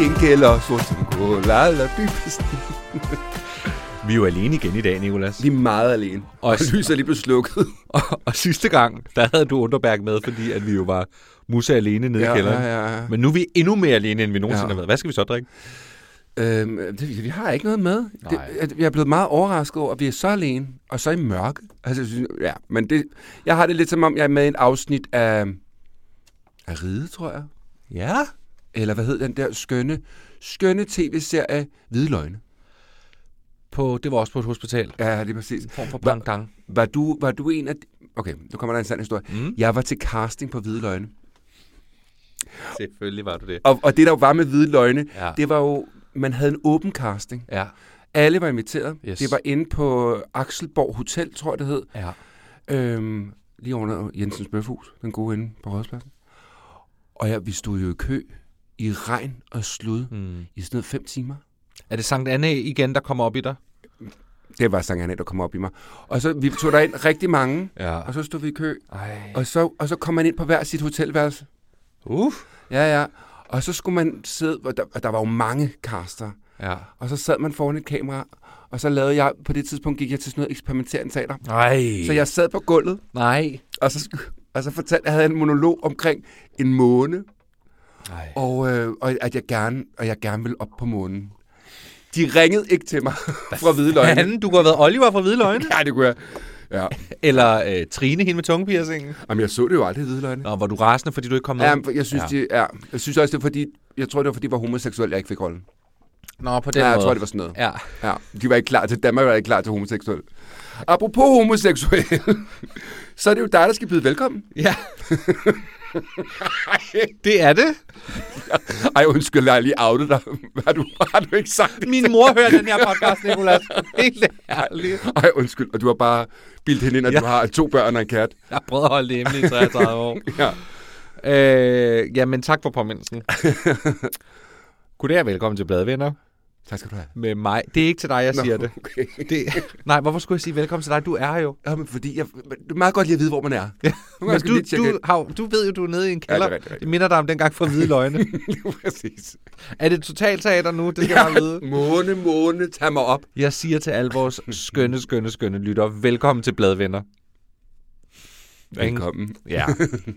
I en kælder, sort som kål, alla dybest. Vi er jo alene igen i dag, Nicolas. Vi er meget alene. Og, Og- lyset er lige blevet slukket. Og, og sidste gang, der havde du Underberg med, fordi at vi jo var musse alene nede Ja, i kælderen. ja, ja, ja. Men nu er vi endnu mere alene, end vi nogensinde Ja. har været. Hvad skal vi så drikke? Øhm, det, vi har ikke noget med. Det, Nej. jeg er blevet meget overrasket over, at vi er så alene, og så i mørke. Altså, ja, men det, jeg har det lidt som om, jeg er med i et afsnit af, af Ride, tror jeg. Ja. Eller hvad hed den der skønne, skønne tv-serie Hvide Løgne? På, det var også på et hospital. Ja, det er præcis. En form for pendant. Var du, var du en af... Okay, nu kommer der en sand historie. Mm. Jeg var til casting på Hvide Løgne. Selvfølgelig var du det. Og, og det, der var med Hvide Løgne, Ja. det var jo... Man havde en åben casting. Ja. Alle var inviteret. Yes. Det var inde på Axelborg Hotel, tror jeg det hed. Ja. Øhm, lige under Jensens Bøfhus, den gode inde på Rådspladsen. Og ja, vi stod jo i kø i regn og slud Mm. i sådan noget fem timer. Er det Sankt Anne igen, der kommer op i dig? Det var Sankt Anne, der kom op i mig. Og så vi tog der ind rigtig mange, Ja. og så stod vi i kø. Ej. Og så, og så kom man ind på hver sit hotelværelse. Uff. Ja, ja. Og så skulle man sidde, og der, og der var jo mange caster. Ja. Og så sad man foran et kamera, og så lavede jeg, på det tidspunkt gik jeg til sådan noget eksperimenterende teater. Ej. Så jeg sad på gulvet, Nej. og så, og så fortalte jeg, havde en monolog omkring en måne, Ej. og, øh, og at jeg gerne, og jeg gerne ville op på månen. De ringede ikke til mig fra Hvide Løgne. Anden, du kunne have været Oliver fra Hvide Løgne. Ja, det kunne jeg. Ja. Eller øh, Trine, hende med tungepiercingen. Jamen, jeg så det jo aldrig i Hvide Løgne. Nå, var du rasende, fordi du ikke kom med? Ja, jeg synes, Ja. De, ja. jeg synes også, det var fordi, jeg tror, det var fordi, jeg var homoseksuel, jeg ikke fik rollen. Nå, på den Ja, jeg måde. tror, det var sådan noget. Ja. Ja, de var ikke klar til, Danmark var ikke klar til homoseksuel. Apropos homoseksuel, så er det jo dig, der skal byde velkommen. Ja. Det er det. Ej, undskyld, jeg har lige outet dig. Har du, har du ikke sagt det? Min mor hører den her podcast, Nicolas. Helt ærligt. Ej, undskyld, og du har bare bildt hende ind, at Ja. ja. du har to børn og en kat. Jeg har prøvet at holde det hjemme i 33 år. Ja. Øh, jamen, tak for påmindelsen. Goddag og velkommen til Bladvenner Tak skal du have. med mig. Det er ikke til dig, jeg siger det. Okay. det. Nej, hvorfor skulle jeg sige velkommen til dig? Du er her jo. Ja, men fordi jeg, det er meget godt lige at vide, hvor man er. Ja. Men du, du, har, du ved jo, du er nede i en kælder. Ja, det er rigtigt, rigtigt. det minder dig om dengang fra Hvide Løgne. Præcis. er det totalteater nu? Det skal jeg bare vide. Måne, måne, tag mig op. Jeg siger til alle vores skønne, skønne, skønne lyttere, velkommen til Bladvenner. Velkommen. Ja.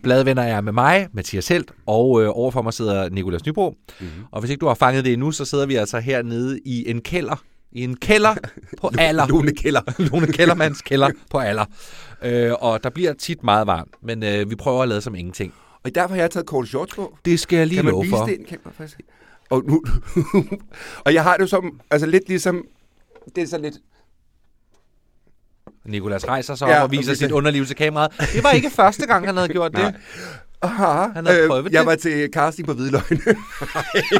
Bladvenner er med mig, Mathias Helt, og øh, overfor mig sidder Nikolas Nybro. Mhm. Mm-hmm. Og hvis ikke du har fanget det endnu, så sidder vi altså hernede i en kælder. I en kælder på alder. Lone Keller. Lone Kellermanns kælder på alder. Øh, og der bliver tit meget varmt, men øh, vi prøver at lade som ingenting. Og derfor har jeg taget Cole Shorts på. Det skal jeg lige Kan man love vise for. det? Kan man? Og, nu, og jeg har det jo som, altså lidt ligesom, det er så lidt, Nikolas rejser sig op Ja, og viser sit underliv til kameraet. Det var ikke første gang, han havde gjort det. Aha, Han har prøvet jeg det. var til casting på Hvidløgne.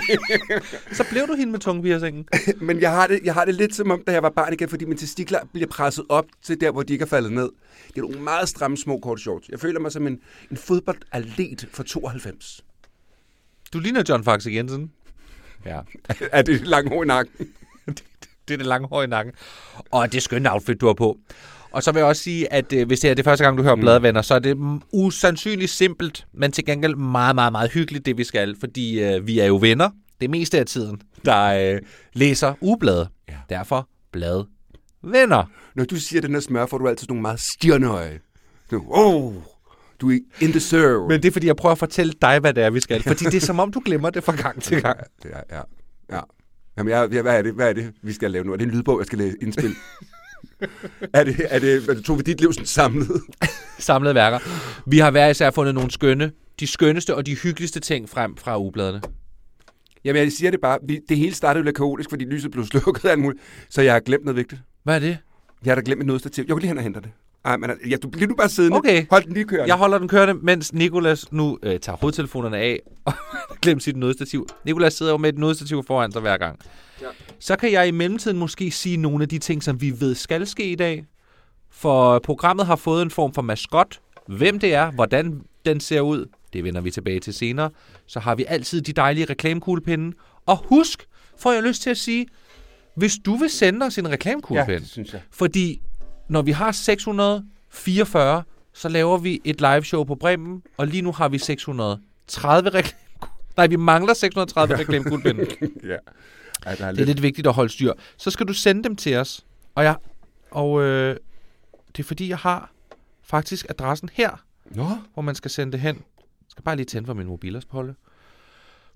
Så blev du hende med tungepiercingen. Men jeg har, det, jeg har det lidt som om, da jeg var barn igen, fordi mine testikler bliver presset op til der, hvor de ikke er faldet ned. Det er nogle meget stramme små kort shorts. Jeg føler mig som en, en fodboldatlet for 92. Du ligner John Faxe Jensen. Ja. er det langt hår i nakken? Det er det lange hår i nakken. Og det skønne outfit, du har på. Og så vil jeg også sige, at øh, hvis det er det første gang, du hører mm. Bladvenner, så er det usandsynligt simpelt, men til gengæld meget, meget, meget hyggeligt, det vi skal. Fordi øh, vi er jo venner det meste af tiden, der øh, læser ugeblade. Ja. Derfor blad venner. Når du siger den her smør, får du altid nogle meget stjerneøje. Du, oh, du er in the serve. Men det er, fordi jeg prøver at fortælle dig, hvad det er, vi skal. Fordi det er som om, du glemmer det fra gang til gang. Er, ja, ja. Jamen, jeg, jeg, hvad, er det, hvad er det, vi skal lave nu? Er det en lydbog, jeg skal læse indspil? er det, er det, er det tog vi dit liv sådan samlet? Samlede værker. Vi har hver især fundet nogle skønne, de skønneste og de hyggeligste ting frem fra ugebladene. Jamen, jeg siger det bare. Vi, det hele startede jo lidt kaotisk, fordi lyset blev slukket alt muligt. Så jeg har glemt noget vigtigt. Hvad er det? Jeg har da glemt et nødstativ. Jeg går lige hen og henter det. Ej, men ja, du bliver du bare siddende. Okay. Hold den lige kørende. Jeg holder den kørende, mens Nikolas nu øh, tager hovedtelefonerne af og glemmer sit nødstativ. Nikolas sidder jo med et nødstativ foran sig hver gang. Ja. Så kan jeg i mellemtiden måske sige nogle af de ting, som vi ved skal ske i dag. For programmet har fået en form for maskot. Hvem det er, hvordan den ser ud, det vender vi tilbage til senere. Så har vi altid de dejlige reklamekuglepinde. Og husk, får jeg lyst til at sige, hvis du vil sende os en ja, reklamekuglepinde, det synes jeg. fordi når vi har 644, så laver vi et live show på Bremen, og lige nu har vi 630 reklame. Nej, vi mangler 630 reklamekuglepinde. ja. Er Det er lidt vigtigt at holde styr. Så skal du sende dem til os. Og, jeg, og øh, det er fordi, jeg har faktisk adressen her, Nå, hvor man skal sende det hen. Jeg skal bare lige tænde for min mobilerspolle.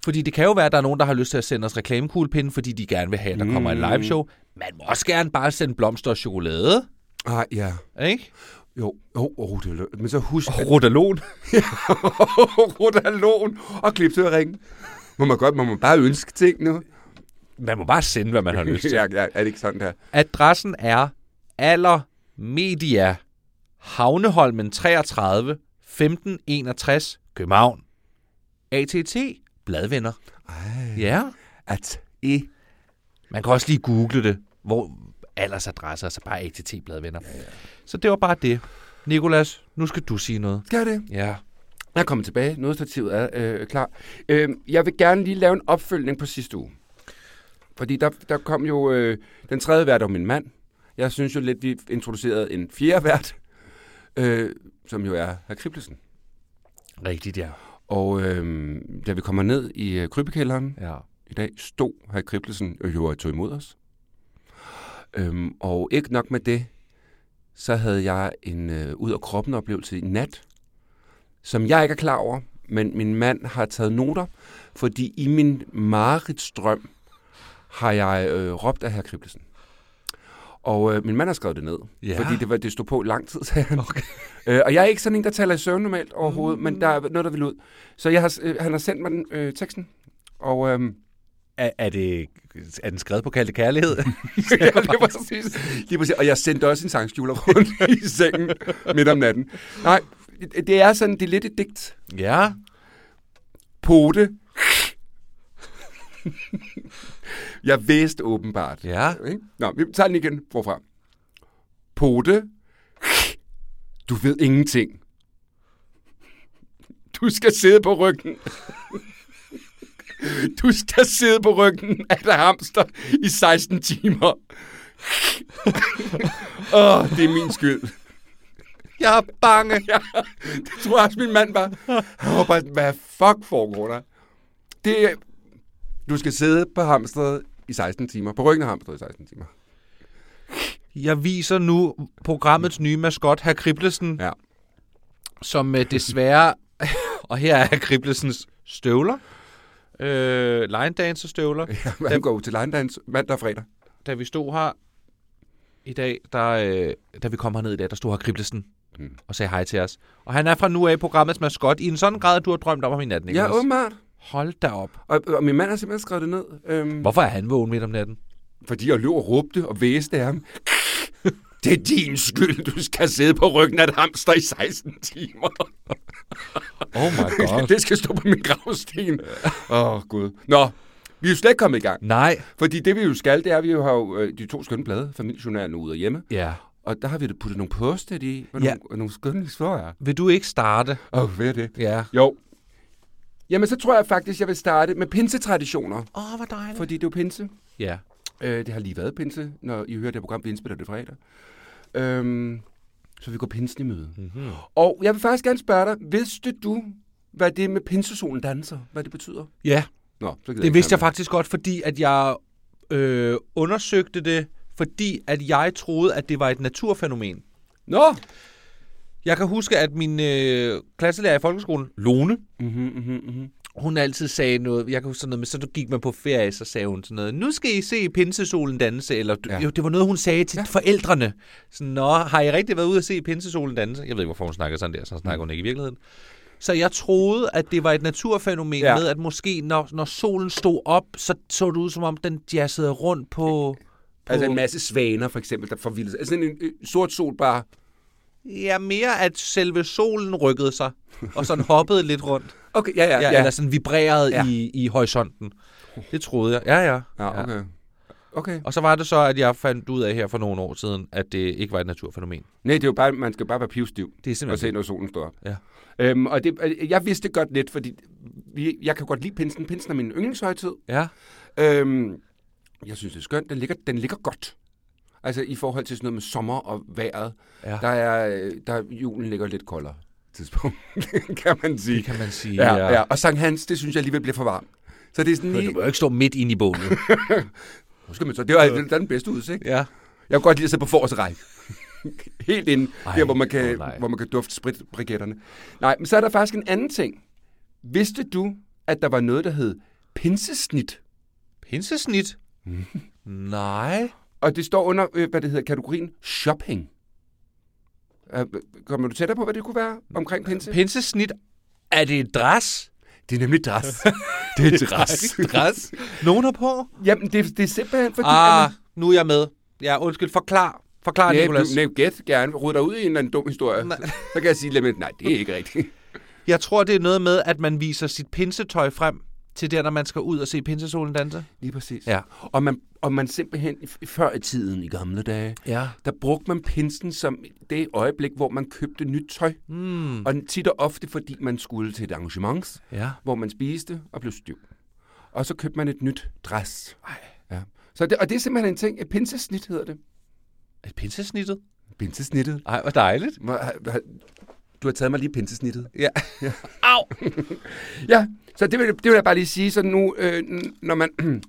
Fordi det kan jo være, at der er nogen, der har lyst til at sende os reklamekuglepinde, fordi de gerne vil have, at der kommer et live show. Man må også gerne bare sende blomster og chokolade. Ej, ja. Ikke? Jo, jo, oh, det lø- Men så husk... at- Rodalon. Rodalon og klipsøringen. Må man godt, må man bare ønske ting nu? Man må bare sende, hvad man har lyst til. ja, ja, er det ikke sådan der? Adressen er Aller Media, Havneholmen 33, 1561, København. ATT, bladvenner. Ej. Ja. At i... Man kan også lige google det, hvor Allers adresse er så bare ATT, bladvenner. Ja, ja. Så det var bare det. Nikolas, nu skal du sige noget. Skal det? Ja. Jeg kommer tilbage. Nødstativet er øh, klar. Øh, jeg vil gerne lige lave en opfølgning på sidste uge. Fordi der, der kom jo... Øh, den tredje vært om min mand. Jeg synes jo lidt, vi introducerede en fjerde vært, øh, som jo er herr Kriblesen. Rigtigt, ja. Og øh, da vi kommer ned i øh, krybekælderen ja. i dag, stod herr Kriblesen jo og tog imod os. Øhm, og ikke nok med det, så havde jeg en øh, ud af kroppen oplevelse i nat, som jeg ikke er klar over, men min mand har taget noter, fordi i min mareridtsdrøm har jeg øh, råbt af herr Kriblesen. Og øh, min mand har skrevet det ned, Ja. fordi det, var, det stod på lang tid, sagde han. Okay. Øh, og jeg er ikke sådan en, der taler i søvn normalt overhovedet, mm. men der er noget, der vil ud. Så jeg har, øh, han har sendt mig den, øh, teksten, og... Øh, Er, er, det, er den skrevet på kaldte kærlighed? ja, lige præcis. lige præcis. Og jeg sendte også en sangskjuler rundt i sengen midt om natten. Nej, det- er sådan, det er lidt et digt. ja. Pote. Jeg vidste åbenbart. Ja. Ikke? Nå, vi tager den igen forfra. Pote. Du ved ingenting. Du skal sidde på ryggen. Du skal sidde på ryggen af et hamster i 16 timer. Åh, oh, det er min skyld. Jeg er bange. Ja, det tror jeg også, min mand var. Han var bare, hvad fuck foregår der? Det du skal sidde på hamstret i 16 timer. På ryggen af hamstret i 16 timer. Jeg viser nu programmets nye maskot, herr Kriblesen, Ja. som øh, desværre... og her er herr Kriblesens støvler. Øh, line dancer støvler. ja han går jo til line dance mandag og fredag. Da vi stod her i dag, der, øh, da vi kom herned i dag, der stod herr Kriblesen Mm. og sagde hej til os. Og han er fra nu af programmets maskot i en sådan grad, at du har drømt om ham i natten, Ja, Nicolas. åbenbart. Hold da op. Og, og min mand har simpelthen skrevet det ned. Øhm, Hvorfor er han vågen midt om natten? Fordi jeg løb og råbte og væste af ham. Det er din skyld, du skal sidde på ryggen af et hamster i 16 timer. Oh my god. det skal stå på min gravsten. Åh, oh, Gud. Nå, vi er jo slet ikke kommet i gang. Nej. Fordi det vi jo skal, det er, at vi jo har jo, øh, de to skønne blade, familiejournalen ude og hjemme. Ja. Og der har vi puttet nogle post i, med Ja. nogle, nogle skønne historier. Vil du ikke starte? Åh, oh, er det? Ja. Jo. Jamen, så tror jeg faktisk, jeg vil starte med pinsetraditioner. Åh, oh, hvor dejligt. Fordi det er jo pinse. Ja. Øh, det har lige været pinse, når I hører det program, vi indspiller det fredag. Øhm, så vi går pinsen i møde. Mm-hmm. Og jeg vil faktisk gerne spørge dig, vidste du, hvad det med pinsesolen danser, hvad det betyder? Ja, Nå, så gider det vidste jeg faktisk godt, fordi at jeg øh, undersøgte det, fordi at jeg troede, at det var et naturfænomen. Nå! Jeg kan huske, at min øh, klasselærer i folkeskolen, Lone, Mm-hmm, mm-hmm, mm-hmm. hun altid sagde noget, jeg kan huske sådan noget, men så gik man på ferie, så sagde hun sådan noget, nu skal I se pinsesolen danse, eller Ja. jo, det var noget, hun sagde til Ja. forældrene. Sådan, nå, har I rigtig været ude at se pinsesolen danse? Jeg ved ikke, hvorfor hun snakker sådan der, så snakker hun ikke i virkeligheden. Så jeg troede, at det var et naturfænomen Ja. med, at måske når, når solen stod op, så så det ud som om, den jazzede rundt på... på Altså en masse svaner, for eksempel, der forvildes. Altså sådan en øh, sort sol bare... Ja, mere at selve solen rykkede sig, og sådan hoppede lidt rundt. Okay, ja, ja, Ja, ja. ja. Eller sådan vibrerede Ja. ja. i, i horisonten. Det troede jeg. Ja, ja. Ja, okay. Okay. Og så var det så, at jeg fandt ud af her for nogle år siden, at det ikke var et naturfænomen. Nej, det er jo bare, man skal bare være pivstiv Det er og se, simpelthen... når solen står op. Ja. Øhm, og det, øh, jeg vidste det godt lidt, fordi vi, jeg kan godt lide pinsen. Pinsen er min yndlingshøjtid. Ja. Øhm, jeg synes, det er skønt. Den ligger, den ligger godt. Altså i forhold til sådan noget med sommer og vejret. Ja. Der er, øh, der julen ligger lidt koldere tidspunkt, kan man sige. Det kan man sige. Ja, ja. Og Sankt Hans, det synes jeg alligevel bliver for varmt. Så det er sådan lige... du må jo ikke stå midt inde i bålet. Nu skal man så... Det er, det er den bedste udsigt. ja. Jeg kan godt lide at sidde på forreste række. Helt inde, Ej, der hvor man, kan, nej. hvor man kan dufte spritbriketterne. Nej, men så er der faktisk en anden ting. Vidste du, at der var noget, der hed pinsesnit? Pinsesnit? Nej. Og det står under, øh, hvad det hedder, kategorien shopping. Øh, Kommer du tættere på, hvad det kunne være omkring pinse? Pinsesnit? Er det et dræs? Det er nemlig dræs. det er dræs. dræs? Nogen har på? Jamen, det, det er simpelthen fordi... Ah, at nu er jeg med. Ja, undskyld. Forklar. Forklar, nej, Nicolas. nej, gæt gerne. Ryd dig ud i en eller anden dum historie. Nej. Så kan jeg sige lidt, nej, det er ikke rigtigt. Jeg tror, det er noget med, at man viser sit pinsetøj frem til der, når man skal ud og se pinsesolen danse. Lige præcis. Ja. Og man, og man simpelthen, før i tiden, i gamle dage, Ja. der brugte man pinsen som det øjeblik, hvor man købte nyt tøj. Mm. Og tit og ofte, fordi man skulle til et arrangement, Ja. hvor man spiste og blev stiv. Og så købte man et nyt dress. Ej. Ja. Så det, og det er simpelthen en ting. Et pinsesnit hedder det. Er pinsesnittet? Pinsesnittet. Ej, hvor dejligt. Du har taget mig lige pinsesnittet. Ja. Au! Ja, så det vil, det vil jeg bare lige sige. Så nu, øh, når, man,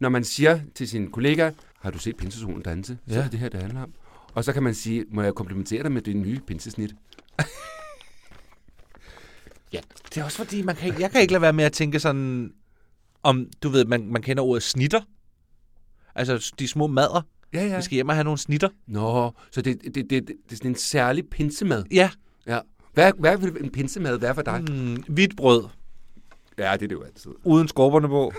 når man siger til sin kollega, har du set pinsesolen danse? Så Ja. er det her, det handler om. Og så kan man sige, må jeg komplimentere dig med det nye pinsesnit? Ja, det er også fordi, man kan, jeg kan ikke lade være med at tænke sådan, om, du ved, man, man kender ordet snitter. Altså de små mader. Ja, ja. Vi skal hjem og have nogle snitter. Nå, så det, det, det, det, det er sådan en særlig pinsemad. Ja. Ja. Hvad, hvad vil en pinsemad være for dig? Mm, hvidt brød, Ja, det er det jo altid. uden skorperne på.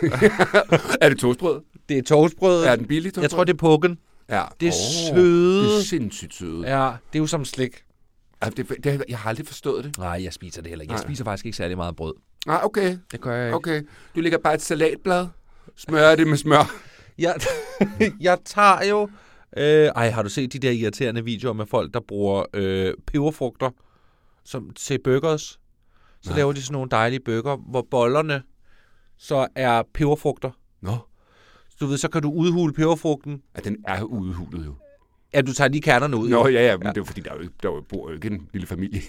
er det toastbrød? det er toastbrød. Er den billige toastbrød? jeg tror, det er pukken. ja. det er Åh, søde. Det er sindssygt søde. Ja. Ja, det er jo som slik. Det, det, jeg har aldrig forstået det. Nej, jeg spiser det heller ikke. Jeg Nej. spiser faktisk ikke særlig meget brød. Ah, okay. Det gør jeg ikke. Okay. Du lægger bare et salatblad, smører det med smør. Jeg, jeg tager jo... Øh, ej, har du set de der irriterende videoer med folk, der bruger øh, peberfrugter som, til burgers? Så Nej. Laver de sådan nogle dejlige burger, hvor bollerne så er peberfrugter. Nå. Så du ved, så kan du udhule peberfrugten. Ja, den er udhulet jo. Ja, du tager lige kernerne ud. Nå, jo. ja, ja, men Ja. det er fordi, der, er jo, der er bor jo ikke en lille familie.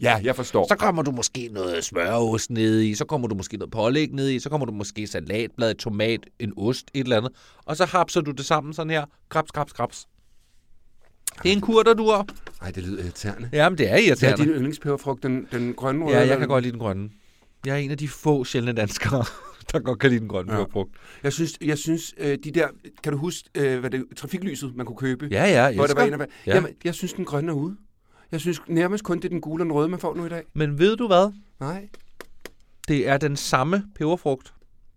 ja, jeg forstår. Så kommer du måske noget smørost ned i, så kommer du måske noget pålæg ned i, så kommer du måske salatblad, tomat, en ost, et eller andet. Og så hapser du det sammen sådan her. Krabs, krabs, krabs. Det er en kur, der dur. Ej, det lyder irriterende. Jamen, det er Det er irriterende. din yndlingspeberfrugt, den, den grønne røde? Ja, jeg kan godt lide den grønne. Jeg er en af de få sjældne danskere, der godt kan lide den grønne Ja. peberfrugt. Jeg synes, jeg synes øh, de der... Kan du huske, øh, hvad det trafiklyset, man kunne købe? Ja, ja, jeg Hvor der var en af, Ja. Jamen, jeg synes, den grønne er ude. Jeg synes nærmest kun, det er den gule og den røde, man får nu i dag. Men ved du hvad? Nej. Det er den samme peberfrugt.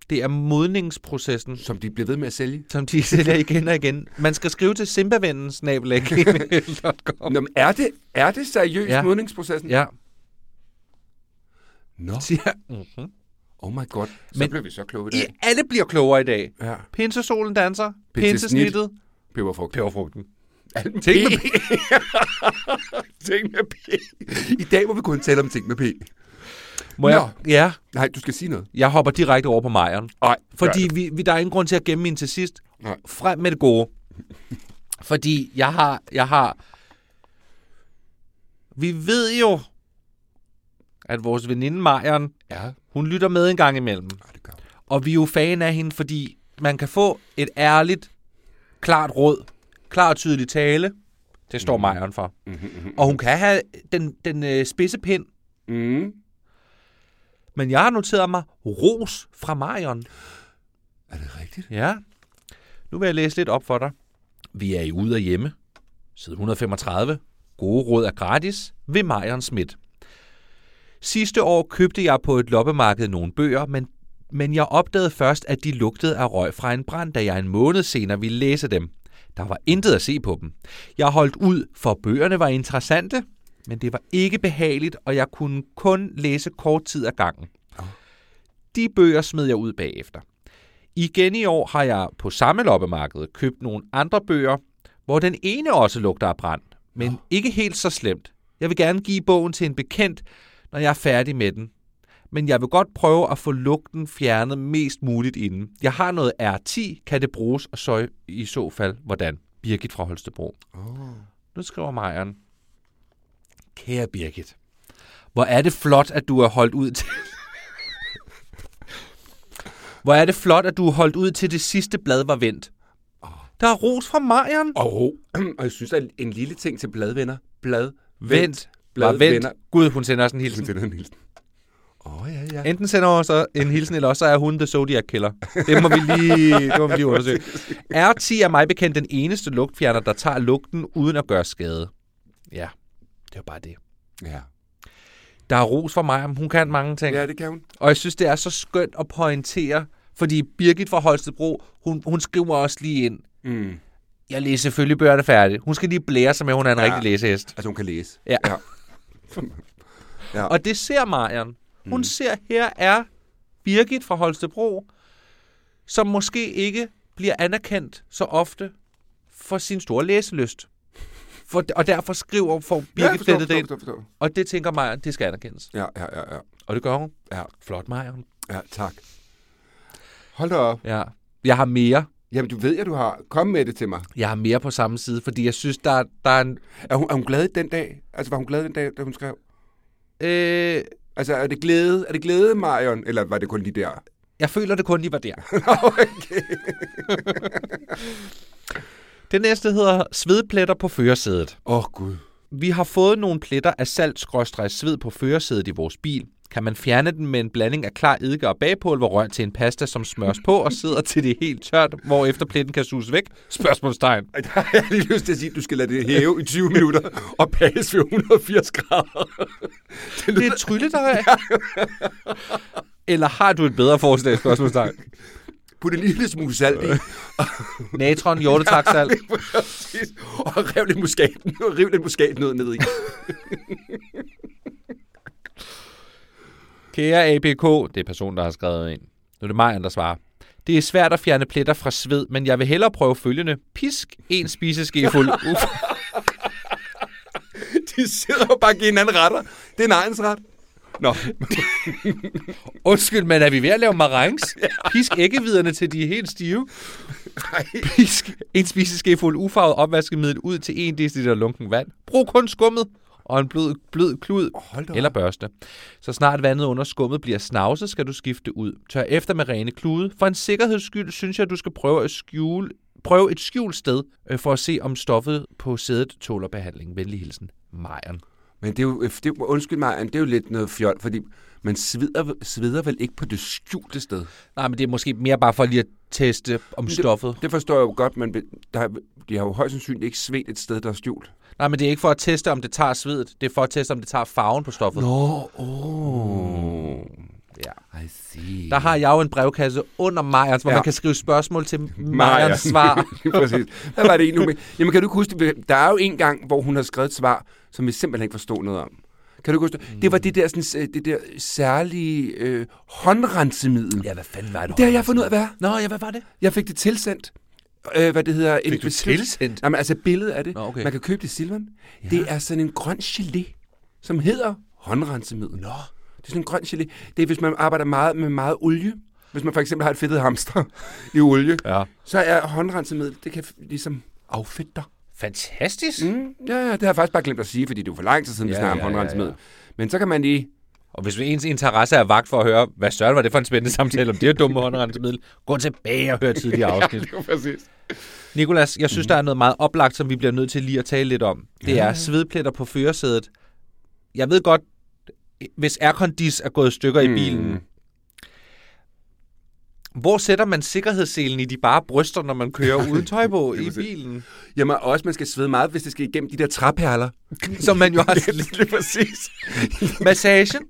Det er modningsprocessen, Som de bliver ved med at sælge. som de sælger igen og igen. Man skal skrive til simbavennen. Nå, men er det, er det seriøst ja. Ja. modningsprocessen? Ja, Nå, siger mm-hmm. oh my god. Så Men- blev vi så kloge i I, dag. alle bliver klogere i dag. Ja. Pinsesolen danser. Pinsesnit. Pinsesnittet. Peberfrugt. Peberfrugten. Ting med P. ting med P. I dag må vi kun tale om ting med P. Må jeg? Ja, Nej, du skal sige noget. jeg hopper direkte over på Majeren. Nej, Fordi vi, vi, der er ingen grund til at gemme min til sidst. Nej. Frem med det gode. Fordi jeg har, jeg har... Vi ved jo, at vores veninde Majeren, Ja, hun lytter med en gang imellem. Nej, det gør. Og vi er jo fan af hende, fordi man kan få et ærligt, klart råd, klar og tydelig tale. Det står Majeren for. Mm-hmm. Og hun kan have den, den øh, spidse pind. Mm. Men jeg har noteret mig ros fra Majeren. Er det rigtigt? Ja. Nu vil jeg læse lidt op for dig. Vi er i ude og hjemme. Side 135. Gode råd er gratis ved Marion Schmidt. Sidste år købte jeg på et loppemarked nogle bøger, men, men jeg opdagede først, at de lugtede af røg fra en brand, da jeg en måned senere ville læse dem. Der var intet at se på dem. Jeg holdt ud, for bøgerne var interessante, men det var ikke behageligt, og jeg kunne kun læse kort tid ad gangen. De bøger smed jeg ud bagefter. Igen i år har jeg på samme loppemarked købt nogle andre bøger, hvor den ene også lugter af brand, men oh. ikke helt så slemt. Jeg vil gerne give bogen til en bekendt, når jeg er færdig med den. Men jeg vil godt prøve at få lugten fjernet mest muligt inden. Jeg har noget R10, kan det bruges, og så i så fald, hvordan? Birgit fra Holstebro. Oh. Nu skriver Majeren. Kære Birgit, hvor er det flot, at du er holdt ud til... hvor er det flot, at du er holdt ud til det sidste blad var vendt. Der er ros fra Majeren. Og, og jeg synes, at en lille ting til bladvenner. Blad, Vendt. Var vendt. Bladvenner. Gud, hun sender også en Hun hilsen. sender en hilsen. Åh, oh, ja, ja. Enten sender hun så en hilsen, eller også så er hun The Zodiac Killer. Det må vi lige, det må vi lige undersøge. R10 er mig bekendt den eneste lugtfjerner, der tager lugten uden at gøre skade. Ja, det er jo bare det. Ja. Der er ros for mig, hun kan mange ting. ja, det kan hun. Og jeg synes, det er så skønt at pointere, fordi Birgit fra Holstebro, hun, hun skriver også lige ind, Mm. jeg læser selvfølgelig bøgerne færdigt. Hun skal lige blære sig med, at hun er en Ja. rigtig læsehest. Altså, hun kan læse. Ja. ja. ja. Og det ser Marion. Hun mm. ser, her er Birgit fra Holstebro, som måske ikke bliver anerkendt så ofte for sin store læselyst. For, og derfor skriver for ja, Birgit forstår, det forstår, ind. forstår, forstår. Og det tænker Marion, det skal anerkendes. Ja, ja, ja, ja. Og det gør hun. Ja, Flot, Marion. ja, tak. Hold da op. Ja. Jeg har mere. Jamen, du ved, at du har. Kom med det til mig. Jeg har mere på samme side, fordi jeg synes, der, der er en... Er hun, er hun glad den dag? Altså, var hun glad den dag, da hun skrev? Øh, Altså, er det glæde? Er det glæde, Marion? Eller var det kun lige der? jeg føler det kun lige var der. okay. Det næste hedder svedpletter på førersædet. Åh, oh, Gud. Vi har fået nogle pletter af salt sved på førersædet i vores bil. Kan man fjerne den med en blanding af klar eddike og bagpulver rørt til en pasta, som smøres på og sidder til det er helt tørt, hvor efter pletten kan suges væk? Spørgsmålstegn. Der har jeg lige lyst til at sige, at du skal lade det hæve i 20 minutter og bages ved 180 grader. Det Det er et trylledej. Eller har du et bedre forslag? Spørgsmålstegn. Put en lille smule salt i. Natron, hjortetaksalt. Præcis. og rev lidt muskat, og riv lidt muskatnød ned i. Kære APK, det er personen, der har skrevet ind. Nu er det mig, der svarer. Det er svært at fjerne pletter fra sved, men jeg vil hellere prøve følgende. Pisk en spiseskefuld. Uf. De sidder og bare giver hinanden retter. Det er en egensret. Nå, Undskyld, men er vi ved at lave marengs? Pisk æggeviderne til de er helt stive. Ej. Pisk en spiseskefuld ufarvet opvaskemiddel ud til 1 dl lunken vand. Brug kun skummet og en blød, blød klud eller børste. Så snart vandet under skummet bliver snavset, skal du skifte ud. Tør efter med rene klude. For en sikkerheds skyld synes jeg, at du skal prøve at skjule Prøv et skjult sted øh, for at se, om stoffet på sædet tåler behandling. Venlig hilsen, Majeren. Men det er jo, det er, jo- undskyld mig, det er jo lidt noget fjol, fordi man sveder, sveder vel ikke på det skjulte sted. Nej, men det er måske mere bare for lige at teste om stoffet. Det forstår jeg jo godt, men der, er- de har jo højst sandsynligt ikke svedt et sted, der er skjult. Nej, men det er ikke for at teste, om det tager svedet. Det er for at teste, om det tager farven på stoffet. Nå, åh. Ja. I see. Der har jeg jo en brevkasse under Majers, hvor Ja. man kan skrive spørgsmål til Majers svar. Præcis. Hvad var det egentlig? nu med? Jamen, kan du huske det? Der er jo en gang, hvor hun har skrevet et svar, som vi simpelthen ikke forstod noget om. Kan du huske det? Det var det der, sådan, øh, det der særlige øh, håndrensemiddel. Ja, hvad fanden var det? Det har jeg fundet ud af, hvad. Nå, ja, hvad var det? Jeg fik det tilsendt. Øh, hvad det hedder. Fik du tilsendt? Jamen, altså et billede af det. Nå, okay. Man kan købe det i Silvan. Ja. Det er sådan en grøn gelé, som hedder håndrensemiddel. Nå. Det er sådan en grøn gelé. Det er, hvis man arbejder meget med meget olie. Hvis man for eksempel har et fedtet hamster i olie, Ja. så er håndrensemiddel, det kan ligesom affedte dig. Fantastisk. Mm. Mm, ja, ja, det har jeg faktisk bare glemt at sige, fordi det var for lang tid siden, vi Ja, snakkede om ja, ja, håndrensemiddel. ja. Men så kan man lige... Og hvis ens interesse er vagt for at høre, hvad større var det for en spændende samtale om det her dumme håndrensemiddel, gå tilbage og hør tidligere afsnit. det var præcis. Nikolas, jeg synes, der er noget meget oplagt, som vi bliver nødt til lige at tale lidt om. Det er svedpletter på førersædet. Jeg ved godt, hvis aircondis er gået i stykker i bilen, Hvor sætter man sikkerhedsselen i de bare bryster, når man kører uden tøj på i bilen? Jamen også, man skal svede meget, hvis det skal igennem de der træperler. Som man jo har er lige præcis. Massagen?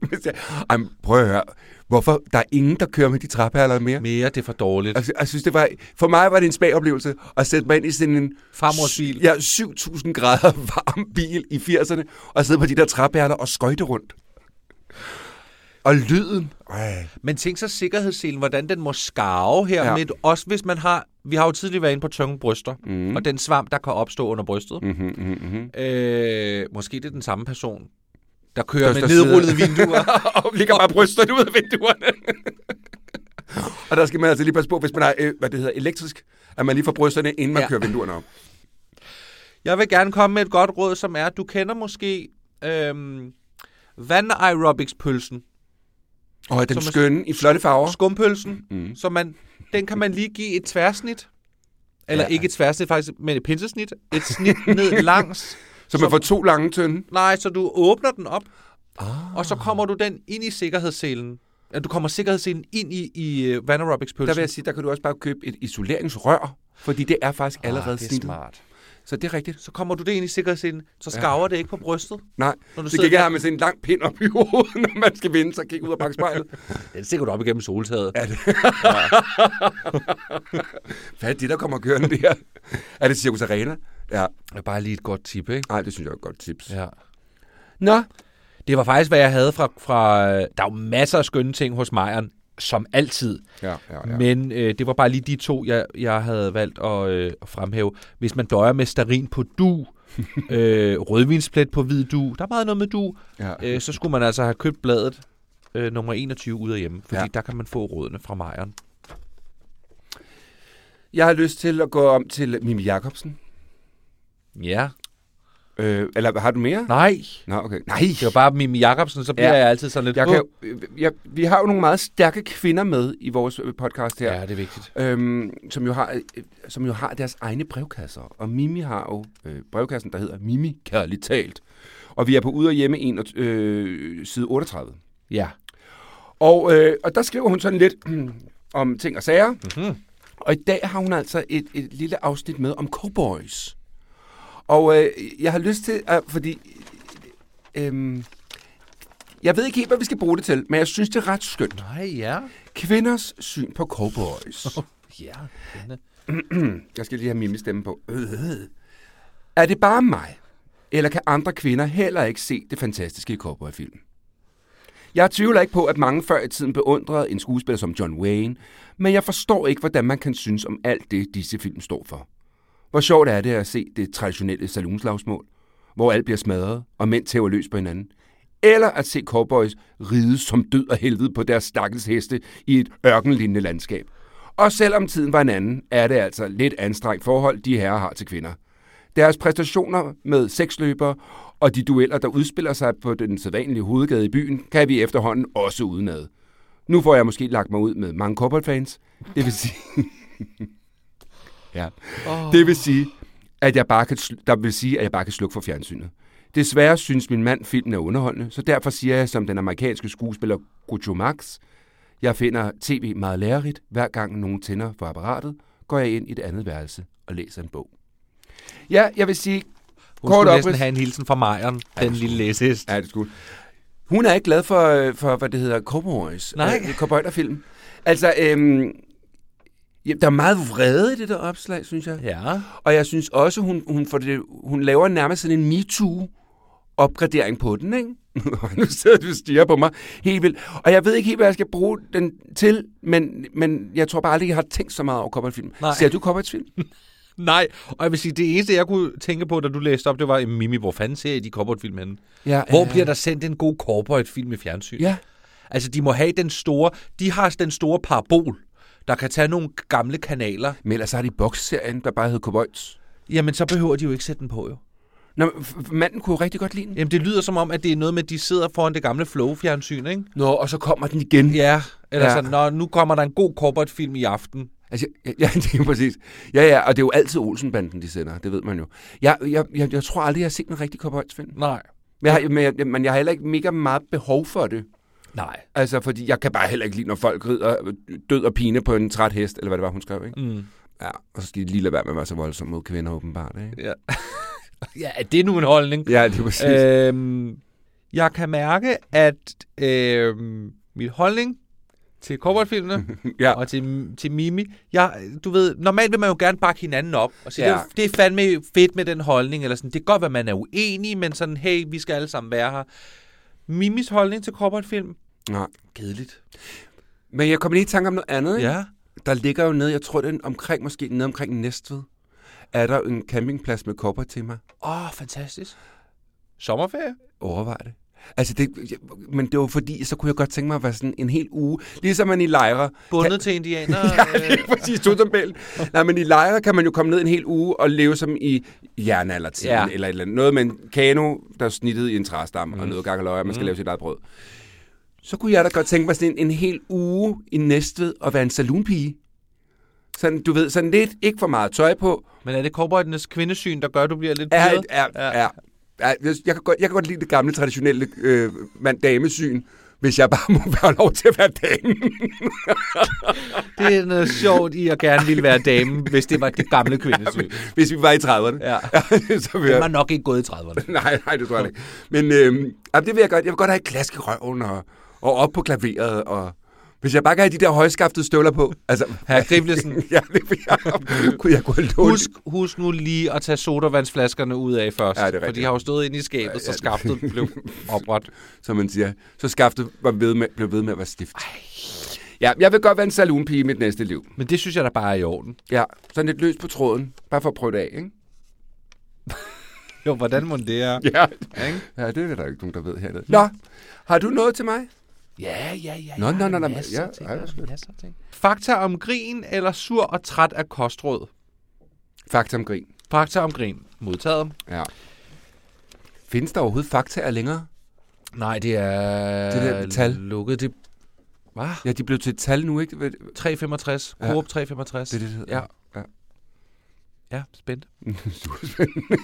Ej, prøv at høre. Hvorfor? Der er ingen, der kører med de træperler mere. Mere, det er for dårligt. Altså, jeg synes, det var, for mig var det en smagoplevelse at sætte mig ind i sådan en... Farmors bil. Ja, 7.000 grader varm bil i 80'erne, og sidde på de der træperler og skøjte rundt. Og lyden. Ej. Men tænk så sikkerhedsselen, hvordan den må skarve her. Ja. Med, også hvis man har... Vi har jo tidligere været inde på tunge bryster. Mm. Og den svamp, der kan opstå under brystet. Mm. Mm-hmm, mm-hmm. Øh, måske det er den samme person, der kører Der- med nedrullede vinduer. og ligger bare brysterne ud af vinduerne. og der skal man altså lige passe på, hvis man er, øh, hvad det hedder, elektrisk, at man lige får brysterne, inden man ja. Kører vinduerne op. Jeg vil gerne komme med et godt råd, som er, du kender måske øhm, vand-aerobics-pølsen. Og den Som skønne i flotte farver. Skumpølsen. Mm. Så man, den kan man lige give et tværsnit. Eller Ja. ikke et tværsnit faktisk, men et pinsesnit. Et snit ned langs. Så man får to lange tynde. Nej, så du åbner den op, Ah. og så kommer du den ind i sikkerhedsselen. Ja, du kommer sikkerhedsselen ind i, i uh, vanaerobics-pølsen. Der vil jeg sige, der kan du også bare købe et isoleringsrør, fordi det er faktisk allerede ah, det er snittet. smart. Så det er rigtigt. Så kommer du det ind i sikkerhedsselen, så skarver ja. det ikke på brystet. Nej, Når du det kan ikke have med sådan en lang pind op i hovedet, når man skal vinde sig og kigge ud af bagspejlet. Den stikker du op igennem soltaget. Ja, det. Hvad er det, der kommer kørende der? Er det Circus Arena? Ja. er bare lige et godt tip, ikke? Nej, det synes jeg er et godt tips. Ja. Nå, Det var faktisk, hvad jeg havde fra... fra der er jo masser af skønne ting hos Mejeren, som altid. ja, ja, ja. Men øh, det var bare lige de to, jeg, jeg havde valgt at, øh, at fremhæve. Hvis man døjer med starin på du, øh, rødvinsplet på hvid du, der er meget noget med du, ja. øh, så skulle man altså have købt bladet øh, nummer 21 ud af hjemme, fordi ja. der kan man få rådene fra Mejeren. Jeg har lyst til at gå om til Mimi Jacobsen. Ja. Øh, eller har du mere? Nej. Nå, okay. Nej, Det var bare Mimi Jacobsen, så bliver Ja. jeg altid sådan lidt... jeg kan, øh, jeg, vi har jo nogle meget stærke kvinder med i vores øh, podcast her. Ja, det er vigtigt. øhm, som, jo har, øh, som jo har deres egne brevkasser. Og Mimi har jo øh, brevkassen, der hedder Mimi Kærligt Talt. Og vi er på ude og hjemme 21, øh, side 38. Ja. Og, øh, og der skriver hun sådan lidt om ting og sager. Mm-hmm. Og i dag har hun altså et, et lille afsnit med om cowboys. Og øh, jeg har lyst til, at, fordi... Øh, jeg ved ikke helt, hvad vi skal bruge det til, men jeg synes, det er ret skønt. Nej, ja. Kvinders syn på cowboys. Ja. spændende. Jeg skal lige have Mimi stemme på. Øh. Er det bare mig? Eller kan andre kvinder heller ikke se det fantastiske i cowboyfilm? Jeg tvivler ikke på, at mange før i tiden beundrede en skuespiller som John Wayne, men jeg forstår ikke, hvordan man kan synes om alt det, disse film står for. Hvor sjovt er det at se det traditionelle salonslagsmål, hvor alt bliver smadret, og mænd tæver løs på hinanden. Eller at se cowboys ride som død og helvede på deres stakkels heste i et ørkenlignende landskab. Og selvom tiden var en anden, er det altså lidt anstrengt forhold, de herrer har til kvinder. Deres præstationer med seksløbere og de dueller, der udspiller sig på den sædvanlige hovedgade i byen, kan vi efterhånden også udenad. Nu får jeg måske lagt mig ud med mange cowboy-fans. Det vil sige ja. Oh. Det vil sige, at jeg bare kan, der vil sige, at jeg bare kan slukke for fjernsynet. Desværre synes min mand, filmen er underholdende, så derfor siger jeg som den amerikanske skuespiller Groucho Marx, jeg finder tv meget lærerigt. Hver gang nogen tænder for apparatet, går jeg ind i det andet værelse og læser en bog. Ja, jeg vil sige... Hun kort skulle næsten oprids- have en hilsen fra Mejeren, den lille læsehest. Ja, det skulle. Hun er ikke glad for, øh, for hvad det hedder, cowboys. Nej. Øh, cowboyterfilm. Altså, øhm, ja, der er meget vrede i det der opslag, synes jeg. Ja. Og jeg synes også, hun, hun, får det, hun laver nærmest sådan en MeToo-opgradering på den, ikke? nu sidder du og stiger på mig helt vildt. Og jeg ved ikke helt, hvad jeg skal bruge den til, men, men jeg tror bare aldrig, jeg har tænkt så meget over. Nej. Ser du cowboyfilm? Nej, og jeg vil sige, det eneste, jeg kunne tænke på, da du læste op, det var, Mimi, hvor fanden ser I de cowboy-film henne? Ja, Hvor øh, bliver der sendt en god cowboy-film i fjernsyn? Ja, Altså, de må have den store, de har den store parabol, der kan tage nogle gamle kanaler. men ellers har de boksserien, der bare hedder Cowboys. Jamen, så behøver de jo ikke sætte den på, jo. Nå, manden kunne jo rigtig godt lide den. Jamen, det lyder som om, at det er noget med, at de sidder foran det gamle Flow-fjernsyn, ikke? Nå, og så kommer den igen. Ja, eller Ja. sådan, Nå, nu kommer der en god cowboy-film i aften. Altså, ja, ja, det er præcis. Ja, ja, og det er jo altid Olsenbanden, de sender, det ved man jo. Jeg, jeg, jeg, jeg tror aldrig, jeg har set en rigtig cowboysfilm. Nej. Men jeg, har- men, jeg, men jeg har heller ikke mega meget behov for det. Nej. Altså, fordi jeg kan bare heller ikke lide, når folk rider død og pine på en træt hest, eller hvad det var, hun skrev, ikke? Mm. Ja, og så skal de lige lade være med at være så voldsomme mod kvinder, åbenbart, ikke? Ja. ja, er det nu en holdning? Ja, det er præcis. Øhm, jeg kan mærke, at øhm, min holdning til cowboyfilmene ja. og til, til Mimi, jeg, du ved, normalt vil man jo gerne bakke hinanden op og sige, Ja. det, det er fandme fedt med den holdning, eller sådan, det kan godt være, at man er uenig, men sådan, hey, vi skal alle sammen være her. Mimis holdning til cowboyfilm, Nej. kedeligt. Men jeg kommer lige i tanke om noget andet, ikke? Ja. Der ligger jo nede, jeg tror, det er omkring, måske nede omkring Næstved, er der en campingplads med cowboy-tema. Åh, oh, fantastisk. Sommerferie? Overvej det. Altså, det, men det var fordi, så kunne jeg godt tænke mig at være sådan en hel uge, ligesom man i lejre. Bundet Kan- til indianer? Ja, lige præcis, totombæl. Nej, men i lejre kan man jo komme ned en hel uge og leve som i jernaldertiden, Ja. eller eller. Noget med en kano, der er snittet i en træstam, mm. og noget gakkeløje, og man skal Mm. lave sit eget brød. Så kunne jeg da godt tænke mig sådan en, en hel uge i Næstved og være en saloonpige. Sådan, du ved, sådan lidt, ikke for meget tøj på. Men er det cowboyernes kvindesyn, der gør, at du bliver lidt Er, pirret? er, er, er, er, jeg, kan godt, jeg kan godt lide det gamle, traditionelle øh, mand-damesyn, hvis jeg bare må være lov til at være dame. Det er noget sjovt i at gerne ville være dame, hvis det var det gamle kvindesyn. hvis vi var i 30'erne. Ja. så vil jeg, var nok ikke gået i 30'erne. Nej, nej, det tror jeg ikke. Men jamen, det vil jeg godt. Jeg vil godt have et klask i røven og, og op på klaveret. Og, hvis jeg bare kan have de der højskaftede støvler på. Altså, Herr Griblesen. ja, det jeg. Kunne jeg kunne Husk, husk nu lige at tage sodavandsflaskerne ud af først. Ja, det er For de har jo stået inde i skabet, så skaftet blev opret. som man siger. Så skaftet var ved med, blev ved med at være stift. Ja, jeg vil godt være en saloonpige i mit næste liv. Men det synes jeg da bare er i orden. Ja, sådan lidt løs på tråden. Bare for at prøve det af, ikke? Jo, hvordan må det er? Ja. Ikke? Ja, det er der ikke nogen, der ved hernede. Nå, har du noget til mig? Ja, ja, ja. Nå, nå, nå, nå, masser ja, af ting, masser. Fakta om grin eller sur og træt af kostråd? Fakta om grin. Fakta om grin. Modtaget. Ja. Findes der overhovedet fakta længere? Nej, det er Det der tal. lukket. Det... Hvad? Ja, de blev til et tal nu, ikke? Det 365. Ja. Coop 365. Det er det, det hedder. Ja. Ja. Ja, spændt. Super spændende.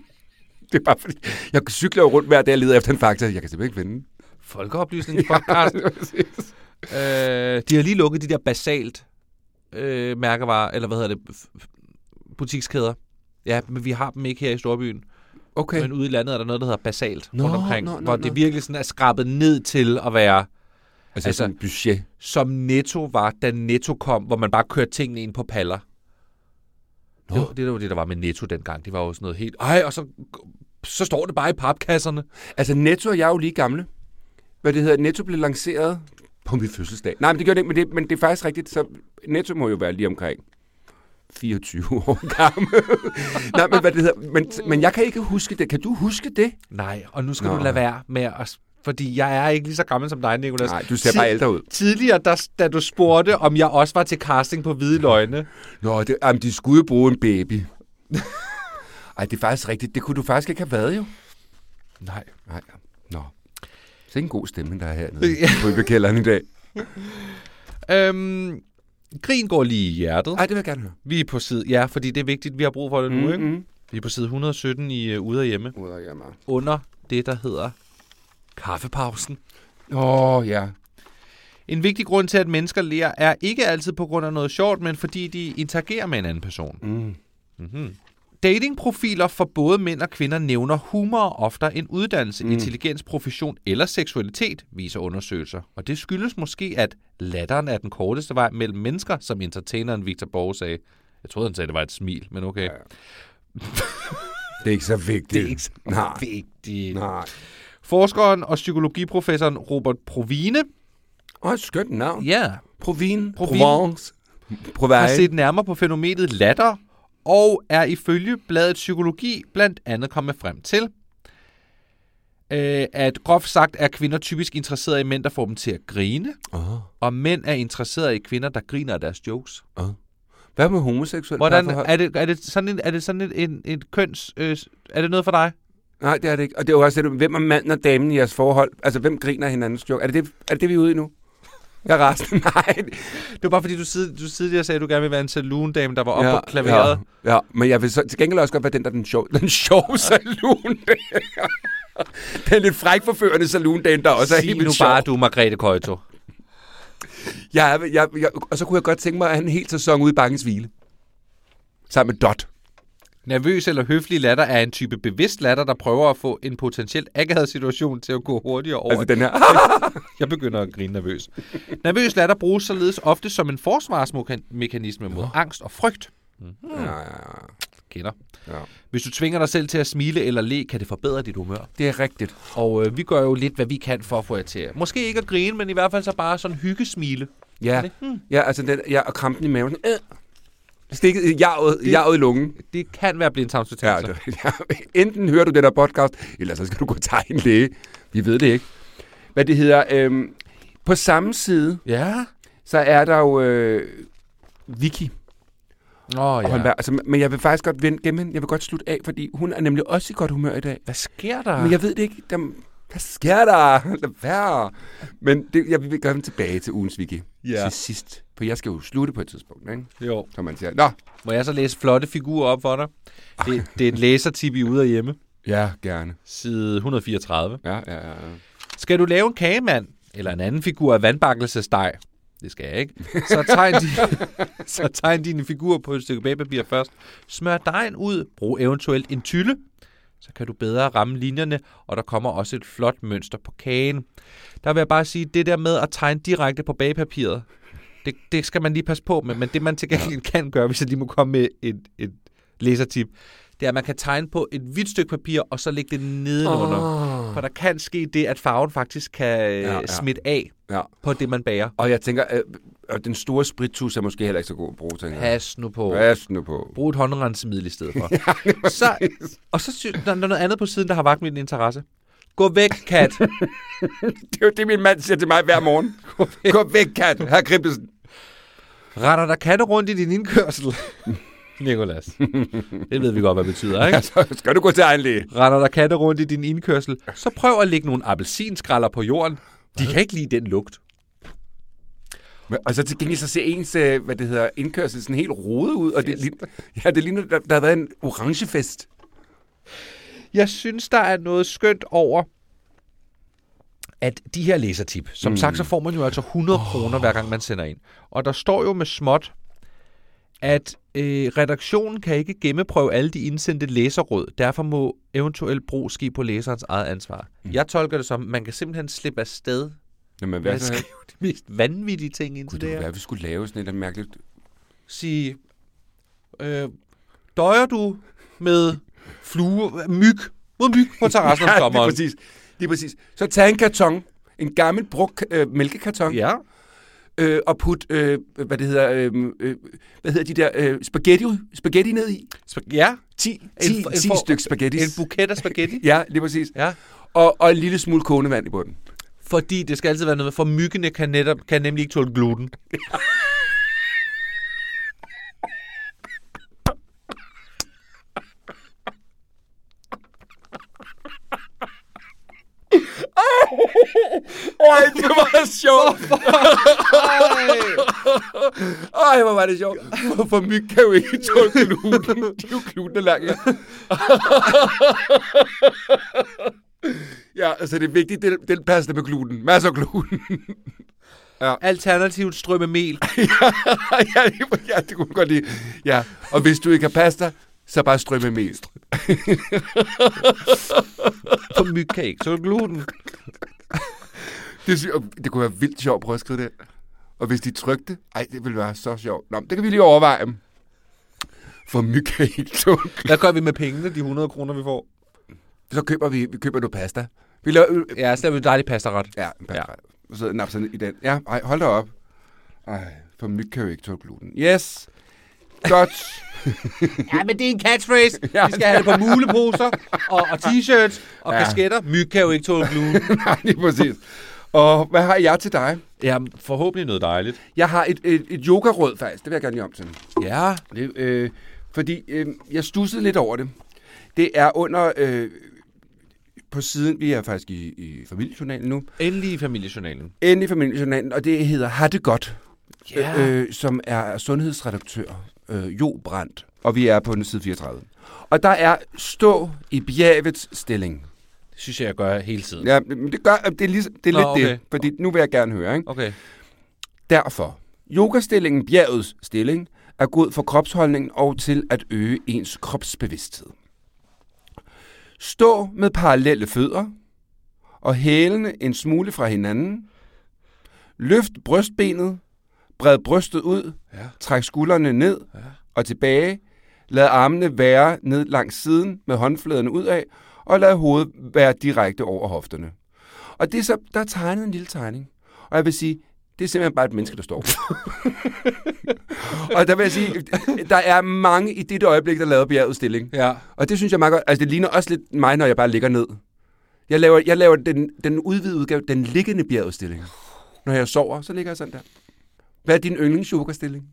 det er bare fordi, jeg cykler jo rundt hver dag og leder efter en fakta. Jeg kan simpelthen ikke finde den. Folkeoplysningspodcast. det præcis. øh, de har lige lukket de der basalt øh, mærkevarer, eller hvad hedder det, butikskæder. Ja, men vi har dem ikke her i Storbyen. Okay. Men ude i landet er der noget, der hedder basalt Nå, rundt omkring, nå, nå, hvor nå. det virkelig sådan er skrabet ned til at være, altså, altså- sådan budget. som Netto var, da Netto kom, hvor man bare kørte tingene ind på paller. Det, Nå. var, det var det, der var med Netto dengang. Det var jo sådan noget helt... Ej, og så, så står det bare i papkasserne. Altså, Netto og jeg er jo lige gamle. Hvad det hedder, Netto blev lanceret på min fødselsdag. Nej, men det gør det ikke, men det, men det er faktisk rigtigt. Så Netto må jo være lige omkring 24 år gammel. Nej, men hvad det hedder, men, men jeg kan ikke huske det. Kan du huske det? Nej, og nu skal Nå. du lade være med at... Fordi jeg er ikke lige så gammel som dig, Nicolas. Nej, du ser bare ældre ud. Tidligere, der, da du spurgte, om jeg også var til casting på Hvide Løgne. Nå, det, jamen, de skulle jo bruge en baby. Ej, det er faktisk rigtigt. Det kunne du faktisk ikke have været, jo. Nej. Nej. Nå. Så en god stemning, der er hernede på Ibekælderen i dag. Øhm, grin går lige i hjertet. Ej, det vil jeg gerne høre. Vi er på side... Ja, fordi det er vigtigt. Vi har brug for det nu, ikke? Mm-hmm. Vi er på side 117 i uh, Ude og Hjemme. Ud af hjemme. Under det, der hedder kaffepausen. Åh, oh, ja. En vigtig grund til, at mennesker lærer, er ikke altid på grund af noget sjovt, men fordi de interagerer med en anden person. Mm. Mm-hmm. Datingprofiler for både mænd og kvinder nævner humor oftere end uddannelse, mm. Intelligens, profession eller seksualitet, viser undersøgelser. Og det skyldes måske, at latteren er den korteste vej mellem mennesker, som entertaineren Victor Borge sagde. Jeg troede, han sagde, at det var et smil, men okay. Ja. Det er ikke så vigtigt. Det er ikke så Nej. vigtigt. Nej. Forskeren og psykologiprofessoren Robert Provine Åh, et skønt navn. ja, Provine. Provine. Provence. har set nærmere på fænomenet latter, og er ifølge bladet Psykologi blandt andet kommet frem til, øh, at groft sagt er kvinder typisk interesserede i mænd, der får dem til at grine, Åh, og mænd er interesserede i kvinder, der griner af deres jokes. åh. Hvad med homoseksuelle Hvordan, er, det, er det sådan, en, er det sådan et, en, et køns... Øh, er det noget for dig? Nej, det er det ikke. Og det er jo også det, hvem er manden og damen i jeres forhold? Altså, hvem griner hinandens joke? Er det det, er det, det vi er ude i nu? Jeg er resten. Nej. Det var bare fordi, du, sid, du tidligere sagde, at du gerne ville være en saloon-dame, der var oppe på klaveret. Ja, ja, men jeg vil så, til gengæld også godt være den, der er den sjove, den sjove saloon. Den lidt fræk forførende saloon den der også er Sig helt nu vildt bare, sjov. du er Margrethe Køjto. Jeg, jeg, jeg, og så kunne jeg godt tænke mig at have en hel sæson ude i Bangens Hvile. Sammen med Dot. Nervøs eller høflig latter er en type bevidst latter, der prøver at få en potentielt akavet situation til at gå hurtigere over. Altså den her. Jeg begynder at grine nervøs. Nervøs latter bruges således ofte som en forsvarsmekanisme mod angst og frygt. ja, ja, ja. Kender. Ja. Hvis du tvinger dig selv til at smile eller le, kan det forbedre dit humør. Det er rigtigt. Og øh, vi gør jo lidt, hvad vi kan for at få jer til. Måske ikke at grine, men i hvert fald så bare sådan hyggesmile. Ja, det? Hmm. ja altså den, ja, og krampen i maven. Øh. Stikket jaret, jaret i lungen. Det kan være Ja, blindtarmsbetændelse. det, ja, enten hører du den der podcast, eller så skal du gå til en læge. Vi ved det ikke. Hvad det hedder. Øhm, på samme side, Ja. så er der jo øh, Vicky. Oh, Ja. ja. Holmberg. Altså, men jeg vil faktisk godt vende hende. Jeg vil godt slutte af, fordi hun er nemlig også i godt humør i dag. Hvad sker der? Men jeg ved det ikke. Der, hvad sker der? Lad være. Men det, jeg vil dem tilbage til ugens Vicky. Ja. Til sidst. For jeg skal jo slutte på et tidspunkt, ikke? Jo. Som man siger. Nå. Må jeg så læse flotte figurer op for dig? Det, det er et læsertip i ude og hjemme. Ja, gerne. Side 134. Ja, ja, ja. Skal du lave en kagemand, eller en anden figur af vandbakkelsesdej, det skal jeg ikke, så tegn, din, så tegn dine figurer på et stykke bagpapir først. Smør dejen ud, brug eventuelt en tylle, så kan du bedre ramme linjerne, og der kommer også et flot mønster på kagen. Der vil jeg bare sige, det der med at tegne direkte på bagpapiret, det, det skal man lige passe på med, men det man til gengæld kan gøre, hvis jeg lige må komme med et, et læsertip, det er, at man kan tegne på et hvidt stykke papir, og så lægge det nedenunder. Oh. For der kan ske det, at farven faktisk kan Ja, ja, ja. ja. smitte af Ja. på det, man bager. Og jeg tænker, øh, øh, den store sprittus er måske heller ikke så god at bruge, tænker. Pas nu på. Pas nu på. Brug et håndrensemiddel i stedet for. så, og så sy- der er noget andet på siden, der har vagt min interesse. Gå væk, kat. Det er jo det, min mand siger til mig hver morgen. Gå væk, kat. Her Kribdelsen. Retter der katte rundt i din indkørsel? Nikolas. Det ved vi godt, hvad det betyder, ikke? Så skal du gå til egen læge. Retter der katte rundt i din indkørsel, så prøv at lægge nogle appelsinskralder på jorden. De kan ikke lide den lugt. Men- Og så til gengæld så ser ens, øh, hvad det hedder, indkørsel sådan helt rodet ud. Og det, ligner- ja, det ligner, der, der har været en orangefest. Jeg synes, der er noget skønt over, at de her læsertip, som mm. sagt, så får man jo altså 100 kroner, hver gang man sender ind. Og der står jo med småt, at øh, redaktionen kan ikke gennemprøve alle de indsendte læserråd. Derfor må eventuelt brug ske på læserens eget ansvar. Mm. Jeg tolker det som, man kan simpelthen slippe afsted Jamen, med hvad at så? skrive de mest vanvittige ting ind til det her. være, vi skulle lave sådan et eller mærkeligt... Sige, øh, døjer du med flue, myg, mod myg på terrassen om Ja, lige sommeren? præcis. Lige præcis. Så tag en karton, en gammel brugt øh, mælkekarton, Ja. øh, og put, øh, hvad det hedder, øh, øh, hvad hedder de der, øh, spaghetti, spaghetti ned i. Sp- ja, 10, 10, en 10 for- stykker spaghetti. en buket af spaghetti. Ja, lige præcis. ja. Og, og en lille smule kogende vand i bunden. Fordi det skal altid være noget, for myggene kan, netop, kan nemlig ikke tåle gluten. Ej, det var sjovt. Ej, hvor var det sjovt. For, for myg kan jo ikke tåle gluten. De er jo glutenallergiker. ja, altså det er vigtigt, den, den pasta med gluten. Masser af gluten. Alternativt strømme mel. ja, det- ja, det kunne godt lide. Ja, og hvis du ikke har pasta, så bare strømme mel. For myg kan ikke tåle gluten. Det, sy- det kunne være vildt sjovt at prøve at skrive det. Og hvis de trykte, ej, det ville være så sjovt. Nå, men det kan vi lige overveje. For ikke tåle Hvad gør vi med pengene, de 100 kroner, vi får? Så køber vi, vi køber noget pasta. Vi laver, Ja, så laver vi dejlig pastaret. ja, en pasta. Ja. Så nap sådan i den. Ja, ej, hold da op. Ej, for myg kan jo ikke tåle gluten. Yes. Godt. Ja, men det er en catchphrase. Ja, Vi skal have det på muleposer og, og t-shirts og ja. kasketter. Myg kan jo ikke tåle gluten. Nej, lige præcis. Og hvad har jeg til dig? Ja, forhåbentlig noget dejligt. Jeg har et, et, et yogaråd faktisk. Det vil jeg gerne lige om til. Ja. Det, øh, fordi øh, jeg stussede lidt over det. Det er under... Øh, på siden, vi er faktisk i, i familiejournalen nu, Endelig i familiejournalen. endelig i familiejournalen, og det hedder Har det godt, Ja. øh, som er sundhedsredaktør øh, Jo Brandt, og vi er på den side 34. Og der er stå i bjergets stilling. Det synes jeg, jeg gør hele tiden. Ja, men det, gør, det er, ligesom, det er Nå, lidt okay. det, fordi nu vil jeg gerne høre. Ikke? Okay. Derfor, yogastillingen bjergets stilling er god for kropsholdningen og til at øge ens kropsbevidsthed. Stå med parallelle fødder og hælene en smule fra hinanden. Løft brystbenet, bred brystet ud, Ja. træk skuldrene ned Ja. og tilbage. Lad armene være ned langs siden med håndfladerne ud af, og lad hovedet være direkte over hofterne. Og det er så, der er tegnet en lille tegning. Og jeg vil sige, det er simpelthen bare et menneske, der står. og der vil jeg sige, der er mange i dette øjeblik, der laver bjergudstilling. Ja. Og det synes jeg meget godt. Altså, det ligner også lidt mig, når jeg bare ligger ned. Jeg laver, jeg laver den, den udvidede udgave, den liggende bjergudstilling. Når jeg sover, så ligger jeg sådan der. Hvad er din yndlings yogastilling?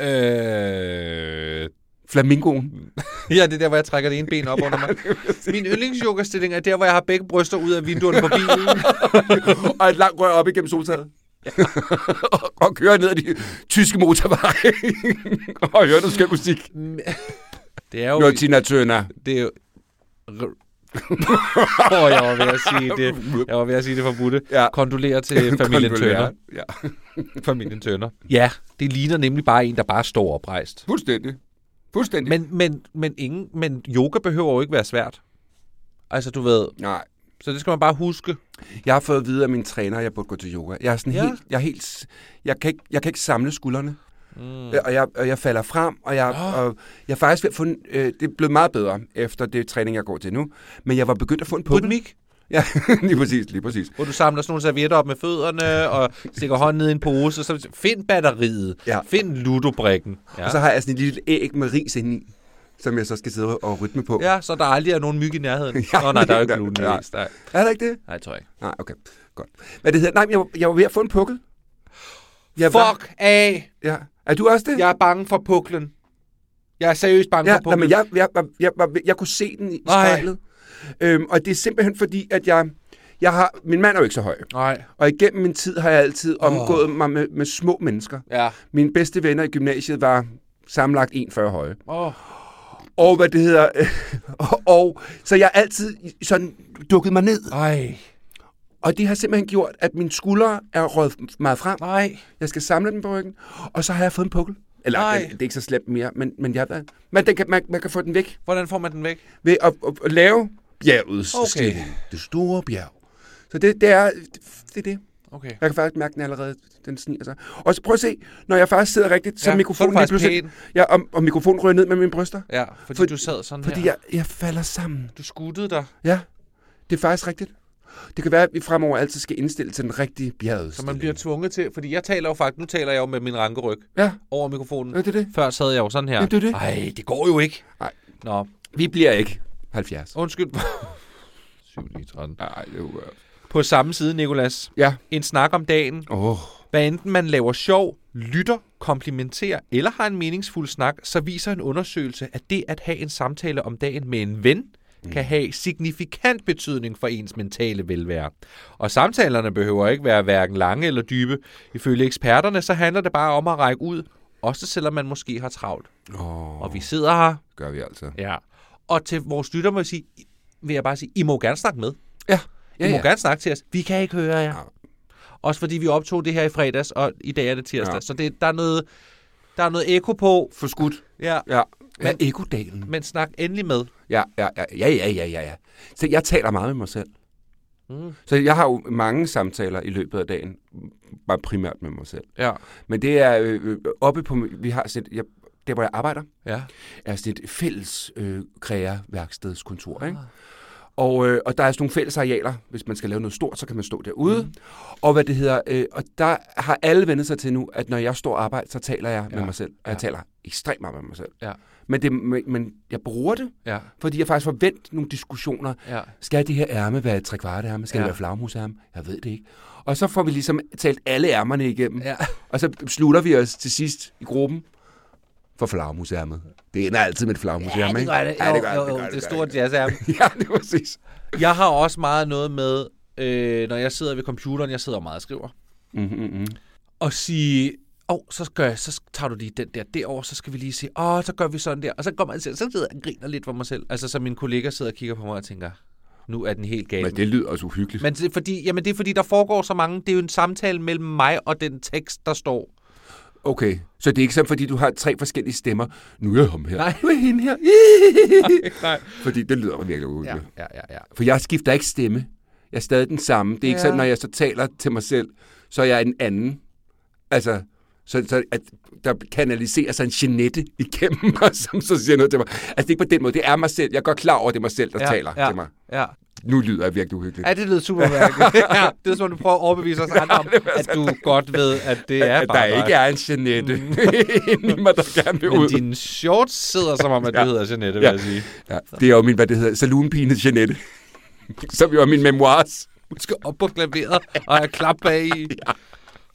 Øh, Flamingoen. ja, det er der, hvor jeg trækker det ene ben op under mig. Min yndlingsyogastilling er der, hvor jeg har begge bryster ud af vinduerne på bilen. og et langt rør op igennem soltaget. og, og kører ned ad de tyske motorveje. og hører noget skøn musik. Det er jo... Noget Tina Turner. Det er jo... Oh, jeg var ved at sige det. Jeg var ved at sige det forbudte. Ja. Kondolerer til familien Tønder. Ja. Familien Tønder. Ja, det ligner nemlig bare en, der bare står oprejst. Fuldstændig. Fuldstændig. Men, men, men, ingen, men yoga behøver jo ikke være svært. Altså, du ved, Nej. så det skal man bare huske. Jeg har fået at vide af min træner, at jeg burde gå til yoga. Jeg er sådan Ja. helt, jeg er helt, jeg kan ikke, jeg kan ikke samle skuldrene. Mm. Og, jeg, og jeg falder frem, og jeg, Nå. og jeg faktisk ved at få en, øh, det er blevet meget bedre efter det træning, jeg går til nu. Men jeg var begyndt at få en pukkel. Rytmik, Ja, lige præcis, lige præcis. hvor du samler sådan nogle servietter op med fødderne, og stikker hånden ned i en pose, og så find batteriet, Ja. find ludobrikken. Ja. Og så har jeg sådan et lille æg med ris inde i, som jeg så skal sidde og rytme på. ja, så der aldrig er nogen myg i nærheden. Ja, Nå, nej, der er jo ikke i nej. Nej, Er der ikke det? nej, tror jeg ikke. Nej, okay. Godt. Hvad det hedder? Nej, jeg, var- jeg var ved at få en pukkel. Jeg var- Fuck af! Ja. Er du også det? Jeg er bange for puklen. Jeg er seriøst bange Ja, for nej, puklen. men jeg, jeg, jeg, jeg, jeg, jeg kunne se den i Nej. spejlet. Øhm, og det er simpelthen fordi, at jeg, jeg har... Min mand er jo ikke så høj. Nej. Og igennem min tid har jeg altid omgået mig med, med små mennesker. Ja. Mine bedste venner i gymnasiet var sammenlagt 1,40 høje. Åh. Og hvad det hedder... og, og, så jeg har altid sådan dukket mig ned. Ej. Og det har simpelthen gjort, at mine skuldre er røget meget frem. Nej. Jeg skal samle dem på ryggen. Og så har jeg fået en pukkel. Eller, Nej. det, det er ikke så slemt mere, men, men, jeg, men den kan, man, man kan få den væk Hvordan får man den væk? ved at, at, at lave bjergets Okay. stilling. Det store bjerg. Så det, det, er, det er det. Okay. Jeg kan faktisk mærke den allerede, den sniger sig. Og så prøv at se, når jeg faktisk sidder rigtigt, så Ja, mikrofonen så lige pludselig... Ja, og, og mikrofonen ryger ned med mine bryster. Ja, fordi For- du sad sådan Fordi her. jeg, jeg falder sammen. Du skuttede dig, Ja, det er faktisk rigtigt. Det kan være, at vi fremover altid skal indstille til den rigtige bjerget. så man bliver tvunget til... Fordi jeg taler jo faktisk... Nu taler jeg jo med min rankeryg Ja, over mikrofonen. ja, det er det. Før sad jeg jo sådan her. Ja, det er det. Ej, det går jo ikke. Nej. Nå, Vi bliver ikke 70. undskyld. 7, 9, 13. Nej, det er øh, På samme side, Nikolas. Ja. En snak om dagen. Åh, oh, Hvad enten man laver sjov, lytter, komplimenterer eller har en meningsfuld snak, så viser en undersøgelse, at det at have en samtale om dagen med en ven, kan have signifikant betydning for ens mentale velvære. Og samtalerne behøver ikke være hverken lange eller dybe. Ifølge eksperterne, så handler det bare om at række ud, også selvom man måske har travlt. oh, Og vi sidder her, gør vi altså. ja. Og til vores lytter må jeg sige, vil jeg bare sige, I må gerne snakke med. Ja, I ja, må ja. gerne snakke til os. Vi kan ikke høre jer. Ja. Også fordi vi optog det her i fredags, og i dag er det tirsdag. Ja. Så det, der, er noget, der er noget ekko på. For skudt. Ja. Ja. Men- Men ekodalen. Men snak endelig med. Ja, ja, ja, ja, ja, ja, ja, ja. Så jeg taler meget med mig selv. Mm. Så jeg har jo mange samtaler i løbet af dagen, bare primært med mig selv. Ja. Men det er øh, øh, oppe på, vi har set, jeg, der hvor jeg arbejder, Ja. er sådan et fælles øh, kræa-værkstedskontor, ikke? Og, øh, og der er sådan nogle fælles arealer. Hvis man skal lave noget stort, så kan man stå derude. Mm. Og hvad det hedder, øh, og der har alle vendt sig til nu, at når jeg står og arbejder, så taler jeg ja. med mig selv. Og jeg Ja. taler ekstremt meget med mig selv. Ja. Men, det, men, men jeg bruger det, Ja. fordi jeg faktisk forventer nogle diskussioner. Ja. Skal det her ærme være et trekvart ærme? Skal Ja. det være flagmusærme? Jeg ved det ikke. Og så får vi ligesom talt alle ærmerne igennem. Ja. Og så slutter vi os til sidst i gruppen for flagmusærmet. Det ender altid med et ikke? Ja, det gør Ja, det. gør Jo, jo, det, jo, gør det det, er. Ja, det er præcis. Jeg har også meget noget med, øh, når jeg sidder ved computeren, jeg sidder meget og skriver, Mm-hmm, mm-hmm. og sige, åh, oh, så, gør jeg, så tager du lige den der derover, så skal vi lige sige, åh, oh, så gør vi sådan der. Og så går man til, så sidder jeg og griner lidt for mig selv. Altså, så min kollega sidder og kigger på mig og tænker, Nu er den helt gal. Men det lyder også uhyggeligt. Men det er, fordi, jamen det er fordi, der foregår så mange. Det er jo en samtale mellem mig og den tekst, der står. Okay, så det er ikke sådan, fordi du har tre forskellige stemmer. Nu er jeg ham her. Nej. Nu er hende her. Nej. Fordi det lyder virkelig Ja, uhyggeligt. ja, ja, ja. For jeg skifter ikke stemme. Jeg er stadig den samme. Det er ikke Ja. sådan, når jeg så taler til mig selv, så er jeg en anden. Altså, så, så at der kanaliserer sig en Jeanette igennem mig, som så siger noget til mig. Altså, det er ikke på den måde. Det er mig selv. Jeg er godt klar over, at det er mig selv, der ja, taler ja, til mig. Ja. Nu lyder jeg virkelig uhyggeligt. ja, det lyder super mærkeligt. ja, det er som om, du prøver at overbevise os andre om, at du godt ved, at det er at bare der dig. ikke er en Jeanette inde i mig, der gerne vil Men ud. dine shorts sidder som om, at du Ja. hedder Jeanette, vil Ja. jeg sige. Ja, det er jo min, hvad det hedder, saloonpine Jeanette. som jo er min memoirs. Du skal op på klaveret og have klap bag i.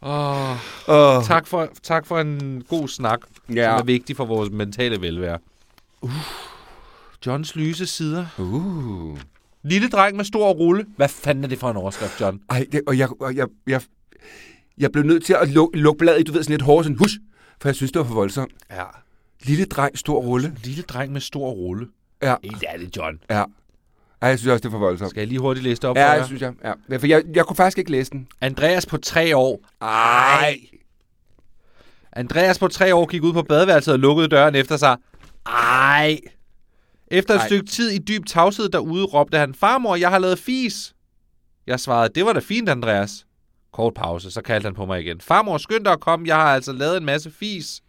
Åh, Oh. tak, for, tak for en god snak, Ja. som er vigtig for vores mentale velvære. Uh. Johns lyse sider. Uh. Lille dreng med stor rulle. Hvad fanden er det for en overskrift, John? Ej, det, og jeg, og jeg, jeg, jeg blev nødt til at lukke, lukke bladet i, du ved, sådan lidt hårdt, sådan hus, for jeg synes, det var for voldsomt. Ja. Lille dreng, stor rulle. Lille dreng med stor rulle. Ja, Helt ærligt, John. ja. Ej, jeg synes også, det er for voldsomt. Skal jeg lige hurtigt læse det op Ja, jeg synes jeg. Ja. Ja, For jeg, jeg kunne faktisk ikke læse den. Andreas på tre år. Ej. Andreas på tre år gik ud på badeværelset og lukkede døren efter sig. Ej. Efter et Ej. stykke tid i dyb tavshed derude, råbte han, Farmor, jeg har lavet fis. Jeg svarede, det var da fint, Andreas. Kort pause, så kaldte han på mig igen. Farmor, skynd dig at komme, jeg har altså lavet en masse fis.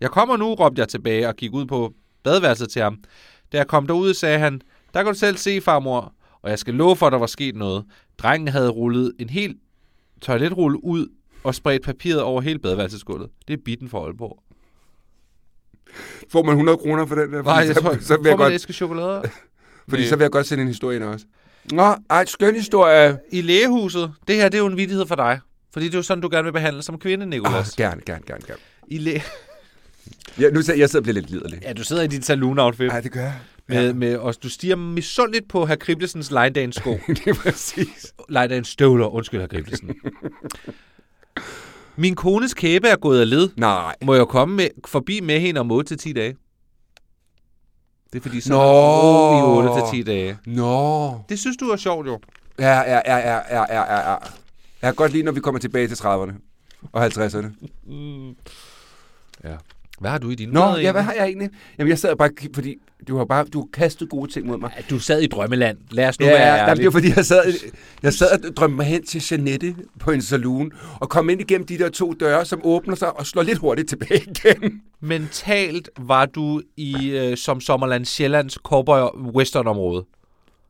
Jeg kommer nu, råbte jeg tilbage og gik ud på badeværelset til ham. Da jeg kom derud, sagde han, der kan du selv se, farmor. Og jeg skal love for, at der var sket noget. Drengen havde rullet en hel toiletrulle ud og spredt papiret over hele badeværelsesgulvet. Det er bitten for Aalborg. Får man 100 kroner for den der? Nej, jeg så, tror, så vil jeg godt, æske chokolade? fordi Nej. så vil jeg godt sende en historie ind også. Nå, ej, skøn historie. I lægehuset, det her det er jo en vidighed for dig. Fordi det er jo sådan, du gerne vil behandle som kvinde, Oh, Nicolas. gerne, gerne, gerne, gerne. I læ- Ja, nu sidder jeg sidder og bliver lidt liderlig. ja, du sidder i dit saloon-outfit. Ej, det gør jeg. Med, med, og du stiger misundeligt på herr Kriblesens Lejdans sko. det er præcis. Lejdans støvler, undskyld herr Kriblesen. Min kones kæbe er gået af led. Nej. Må jeg komme med, forbi med hende om 8 til 10 dage? Det er fordi, så Nå. er i 8 til 10 dage. Nå. Det synes du er sjovt, jo. Ja, ja, ja, ja, ja, ja, ja. Jeg kan godt lide, når vi kommer tilbage til 30'erne og 50'erne. Ja. Hvad har du i dine Nå, ja, hvad har jeg egentlig? Jamen, jeg sad bare, fordi du har bare du har kastet gode ting mod mig. Ja, Du sad i drømmeland. Lad os nu Ja, være ja, jamen, det var fordi, jeg sad, jeg sad og drømte mig hen til Jeanette på en saloon, og kom ind igennem de der to døre, som åbner sig og slår lidt hurtigt tilbage igen. Mentalt var du i øh, som Sommerland Sjællands cowboy western område.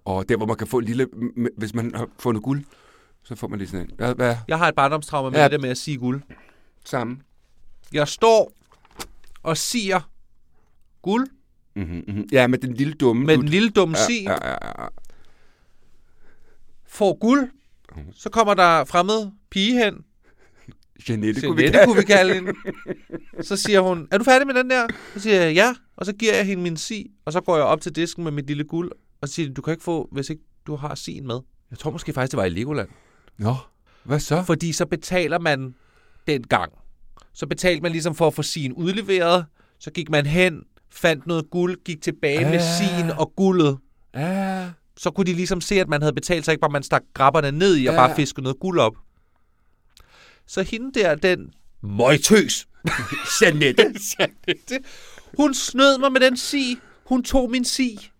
Og der, hvor man kan få en lille, hvis man har fundet guld, så får man lige sådan en. Hvad, hvad? Jeg har et barndomstraume med Ja. det med at sige guld. Samme. Jeg står og siger guld Mm-hmm, mm-hmm. Ja, med den lille dumme. med dut. den lille dumme ja, sig. ja, ja, ja. Får guld. Så kommer der fremmed pige hen. Jeanette, kunne vi kalde kunne vi kalde hende. Så siger hun, er du færdig med den der? Så siger jeg, ja. Og så giver jeg hende min si, og så går jeg op til disken med mit lille guld, og siger du kan ikke få, hvis ikke du har sin med. Jeg tror måske faktisk, det var i Legoland. Nå, hvad så? Fordi så betaler man den gang. Så betalte man ligesom for at få sin udleveret. Så gik man hen, fandt noget guld, gik tilbage med Ah. sin og guldet. Ja, Så kunne de ligesom se, at man havde betalt, så ikke bare man stak grabberne ned i og bare fiskede noget guld op. Så hende der, den møgtøs, Jeanette. Jeanette, hun snød mig med den si. Hun tog min si.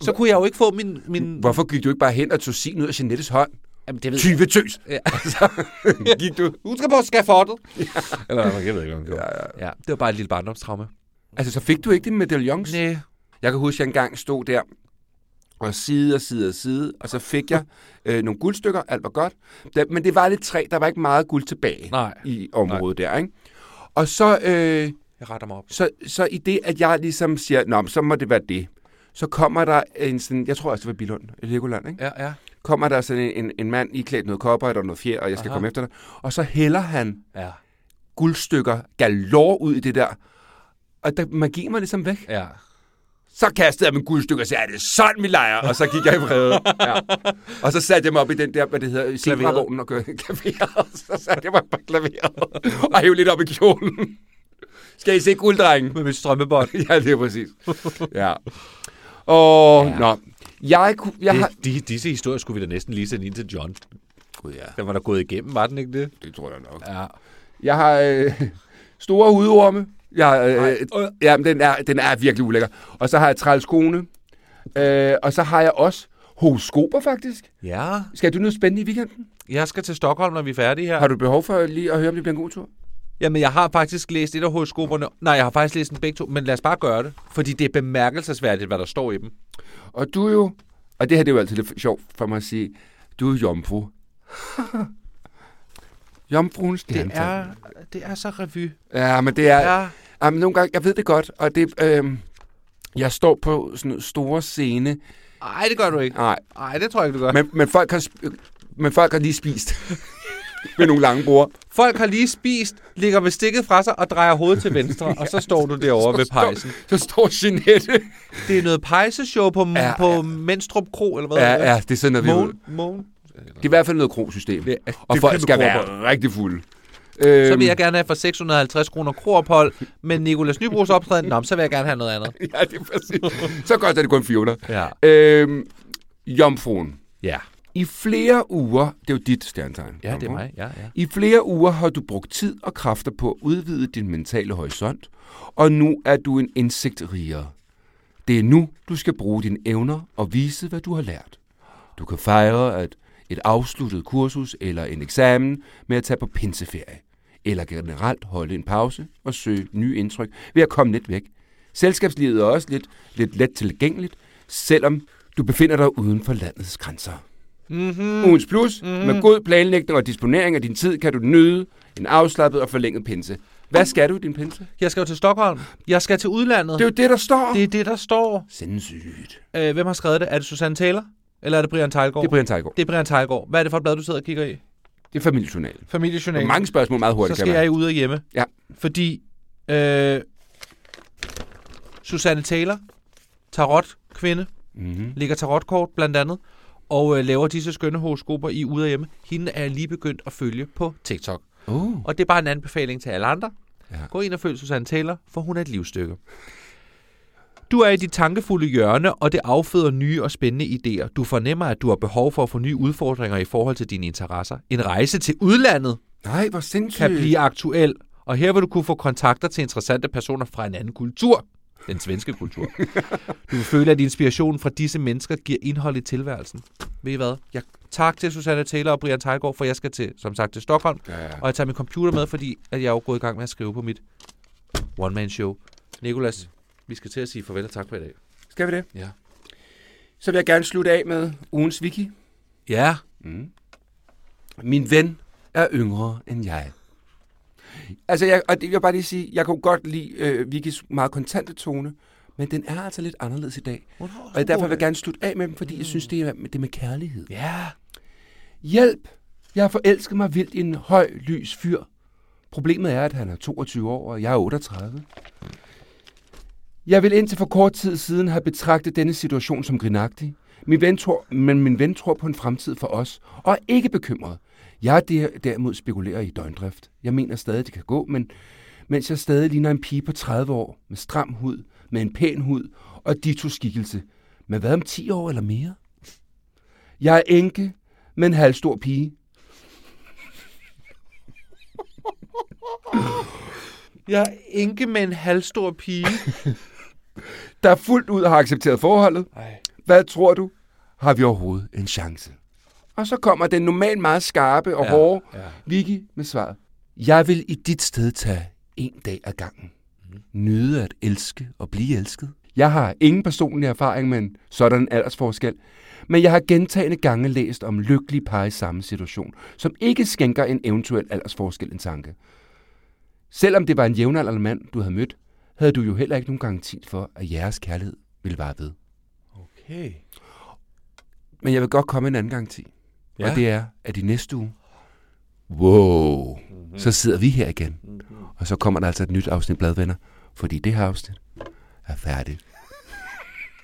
Så kunne jeg jo ikke få min... min... Hvorfor gik du ikke bare hen og tog sin ud af Jeanettes hånd? Jamen, det ved 20 tøs. Ja. Altså, gik du? Hun skal på skafottet. Ja. Eller, jeg ved ikke, om det Ja, ja. Ja, det var bare et lille barndomstraume. Altså, så fik du ikke din medaillons? Nej. Jeg kan huske, at jeg engang stod der og side og side og side, og så fik jeg øh, nogle guldstykker, alt var godt. Da, men det var lidt træ, der var ikke meget guld tilbage Nej. i området Nej. der, ikke? Og så, øh, Jeg retter mig op. så, så i det, at jeg ligesom siger, nå, så må det være det, så kommer der en sådan, jeg tror også, det var Bilund, Legoland, ikke? Ja, ja. Kommer der sådan en, en, en mand iklædt noget kopper og noget fjer, og jeg skal Aha. komme efter dig, og så hælder han Ja. guldstykker galore ud i det der, og der, magien var ligesom væk. Ja. Så kastede jeg min guldstykke og sagde, er det sådan, vi leger? Og så gik jeg i vrede. Ja. Og så satte jeg mig op i den der, hvad det hedder, zebravognen og kørte klaveret. Så satte jeg mig på klaveret og hævde lidt op i kjolen. Skal I se gulddrengen? Med mit strømmebånd. ja, det er præcis. Ja. Og, ja. Nå. Jeg, kunne, jeg har... Det, de, disse historier skulle vi da næsten lige sende ind til John. Gud, ja. Den var der gået igennem, var den ikke det? Det tror jeg nok. Ja. Jeg har øh, store hudorme. Jeg, øh, øh. ja, men den er, den er virkelig ulækker. Og så har jeg træls kone. Øh, og så har jeg også horoskoper, faktisk. Ja. Skal du noget spændende i weekenden? Jeg skal til Stockholm, når vi er færdige her. Har du behov for lige at høre, om det bliver en god tur? Jamen, jeg har faktisk læst et af horoskoperne. Nej, jeg har faktisk læst dem begge to, men lad os bare gøre det. Fordi det er bemærkelsesværdigt, hvad der står i dem. Og du er jo, og det her det er jo altid lidt sjovt for mig at sige, du er jomfru. Jomfruens Det er, det er så revy. Ja, men det er... Ja. Ja. Jamen, nogle gange, jeg ved det godt, og det... Øh, jeg står på sådan en store scene. Ej, det gør du ikke. Nej, Nej, det tror jeg ikke, du gør. men, men, folk har, men folk har lige spist med nogle lange bord. Folk har lige spist, ligger med stikket fra sig og drejer hovedet til venstre, og så står du derovre ved pejsen. Så står Jeanette. Det er noget pejseshow på, Ja, ja, på ja. Menstrup Kro, eller hvad? Ja, ja, det er sådan noget, vi. Mån, mån. Det er i hvert fald noget krosystem. Det er- og det folk skal være rigtig fulde. Så Øhm, vil jeg gerne have for 650 kroner kroophold, men Nicolas Nybros optræden, nå, så vil jeg gerne have noget andet. Ja, det er præcis. Så godt er det kun 400. Ja. Øhm, jomfruen. Ja. I flere uger, det er jo dit stjernetegn. Ja, det er mig. Ja, ja. I flere uger har du brugt tid og kræfter på at udvide din mentale horisont, og nu er du en indsigt rigere. Det er nu, du skal bruge dine evner og vise, hvad du har lært. Du kan fejre at et afsluttet kursus eller en eksamen med at tage på pinseferie, eller generelt holde en pause og søge nye indtryk ved at komme lidt væk. Selskabslivet er også lidt, lidt let tilgængeligt, selvom du befinder dig uden for landets grænser. Mm-hmm. Ugens plus, mm-hmm. med god planlægning og disponering af din tid, kan du nyde en afslappet og forlænget pinse. Hvad skal du i din pinse? Jeg skal jo til Stockholm. Jeg skal til udlandet. Det er jo det, der står. det er det, der står. sindssygt. Øh, hvem har skrevet det? Er det Susanne Taylor? Eller er det Brian Teilgaard? Det er Brian Teilgaard. Det er Brian Teilgaard. Hvad er det for et blad, du sidder og kigger i? Det er familiejournalen. Familiejournal. Og mange spørgsmål meget så hurtigt, skal kan jeg i ud og hjemme. Ja. Fordi øh, Susanne Taylor, tarot-kvinde, Mm-hmm. ligger tarotkort blandt andet, og øh, laver disse skønne horoskoper i ude og hjemme. Hende er jeg lige begyndt at følge på TikTok. Oh. Og det er bare en anbefaling til alle andre. Ja. Gå ind og følg Susanne Taylor, for hun er et livsstykke. Du er i dit tankefulde hjørne, og det afføder nye og spændende idéer. Du fornemmer, at du har behov for at få nye udfordringer i forhold til dine interesser. En rejse til udlandet Nej, hvor sindssygt. kan blive aktuel, og her vil du kunne få kontakter til interessante personer fra en anden kultur. Den svenske kultur. Du vil føle, at inspirationen fra disse mennesker giver indhold i tilværelsen. Ved I hvad? Jeg tak til Susanne Taylor og Brian Teilgaard, for jeg skal til, som sagt, til Stockholm. Ja, ja. Og jeg tager min computer med, fordi at jeg er jo gået i gang med at skrive på mit one-man-show. Nikolas, vi skal til at sige farvel og tak for i dag. Skal vi det? Ja. Så vil jeg gerne slutte af med ugens wiki. Ja. Mm. Min ven er yngre end jeg. Altså, jeg, og det vil jeg bare lige sige, jeg kunne godt lide øh, Vikis meget kontante tone, men den er altså lidt anderledes i dag. Og derfor vil jeg gerne slutte af med dem, fordi jeg synes, det er det er med kærlighed. Ja. Hjælp! Jeg har forelsket mig vildt i en høj, lys fyr. Problemet er, at han er 22 år, og jeg er 38. Jeg vil indtil for kort tid siden have betragtet denne situation som grinagtig. Min ven tror, men min ven tror på en fremtid for os, og er ikke bekymret. Jeg er der, derimod spekulerer i døgndrift. Jeg mener stadig, det kan gå, men mens jeg stadig ligner en pige på 30 år, med stram hud, med en pæn hud og dito skikkelse. Men hvad om 10 år eller mere? Jeg er enke, med en halvstor pige. Jeg er enke med en halvstor pige. der fuldt ud har accepteret forholdet. Ej. Hvad tror du? Har vi overhovedet en chance? Og så kommer den normalt meget skarpe og Ja, hårde ja. Vicky med svaret. Jeg vil i dit sted tage en dag ad gangen. Nyde at elske og blive elsket. Jeg har ingen personlig erfaring med en sådan en aldersforskel, men jeg har gentagende gange læst om lykkelige par i samme situation, som ikke skænker en eventuel aldersforskel en tanke. Selvom det var en jævnaldrende mand, du havde mødt, havde du jo heller ikke nogen garanti for, at jeres kærlighed ville vare ved. Okay. Men jeg vil godt komme en anden garanti. Ja. Og det er, at i næste uge, wow, mm-hmm. så sidder vi her igen. Mm-hmm. Og så kommer der altså et nyt afsnit Bladvenner, fordi det her afsnit er færdigt.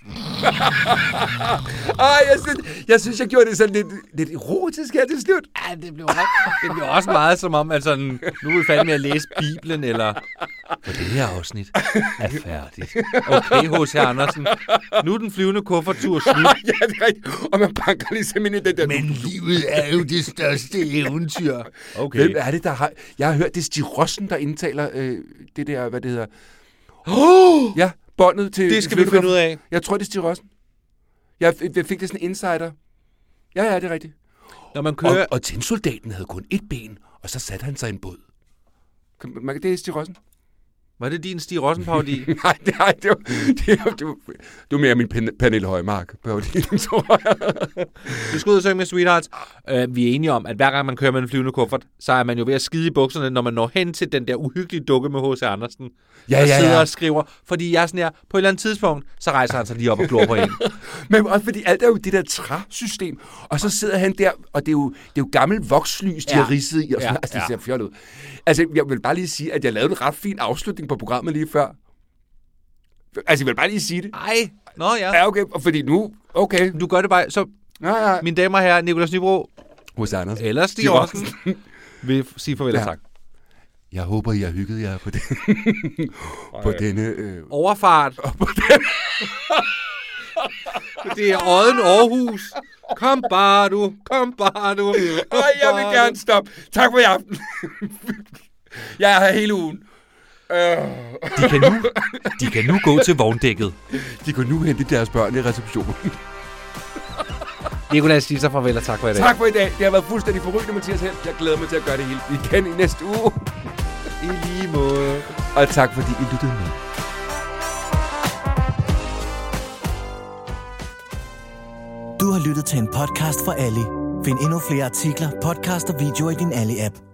Ej, jeg synes, jeg synes, jeg gjorde det sådan lidt, lidt erotisk her til slut. Ja, det blev, også, det blev også meget som om, at sådan, nu er vi færdige med at læse Bibelen, eller For det her afsnit er færdigt. Okay, H.C. Andersen. Nu er den flyvende kuffertur slut. ja, det er rigtigt. Og man banker ligesom ind i den der... Men livet er jo det største eventyr. Okay. Hvem er det, der har... Jeg har hørt, det er Stig Rossen, der indtaler øh, det der, hvad det hedder... Oh! Ja, båndet til... Det skal vi finde ud af. Jeg tror, det er Stig Rossen. Jeg, jeg fik det sådan en insider. Ja, ja, det er rigtigt. Når man kører... Og, og tændsoldaten havde kun et ben, og så satte han sig i en båd. Kan- Man, det er Stig Rossen. Var det din Stig Rossen-parodi? Nej, det, nej, det, var, det, var, det, var, det var mere min Pen- Pernille Højmark parodi, tror jeg. Vi skal ud og synge med Sweethearts. Uh, vi er enige om, at hver gang man kører med en flyvende kuffert, så er man jo ved at skide i bukserne, når man når hen til den der uhyggelige dukke med H.C. Andersen. Ja, der ja, sidder ja. og skriver. Fordi jeg er sådan her, på et eller andet tidspunkt, så rejser han sig lige op og glor på en. Men også fordi alt er jo det der træsystem, og så sidder han der, og det er jo, det er jo gammel vokslys, de Ja. har ridset i, og sådan, Ja, ja, altså, det ja. ser fjollet ud. Altså, jeg vil bare lige sige, at jeg lavede en ret fin afslutning på programmet lige før. Altså, jeg vil bare lige sige det. Ej, nå ja. Ja, okay, og fordi nu, okay. Du gør det bare. Så, Ja, ja. mine damer og herrer, Nicolas Nybro Hos Anders. eller Stig Rossen vil sige farvel og Ja. tak. Jeg håber, I har hygget jer på, det, på denne... Øh, Overfart. det er Odden Aarhus. Kom bare du. Kom bare du. Kom Ej, jeg vil gerne stoppe. Tak for i aften. jeg er her hele ugen. De kan, nu, de kan nu gå til vogndækket. de kan nu hente deres børn i receptionen. Nicolas siger så farvel og tak for i dag. Tak for i dag. Det har været fuldstændig forrygende, Mathias Helt. Jeg glæder mig til at gøre det hele igen i næste uge. I lige måde. Og tak fordi I lyttede med. Du har lyttet til en podcast fra Ali. Find endnu flere artikler, podcast og videoer i din Ali-app.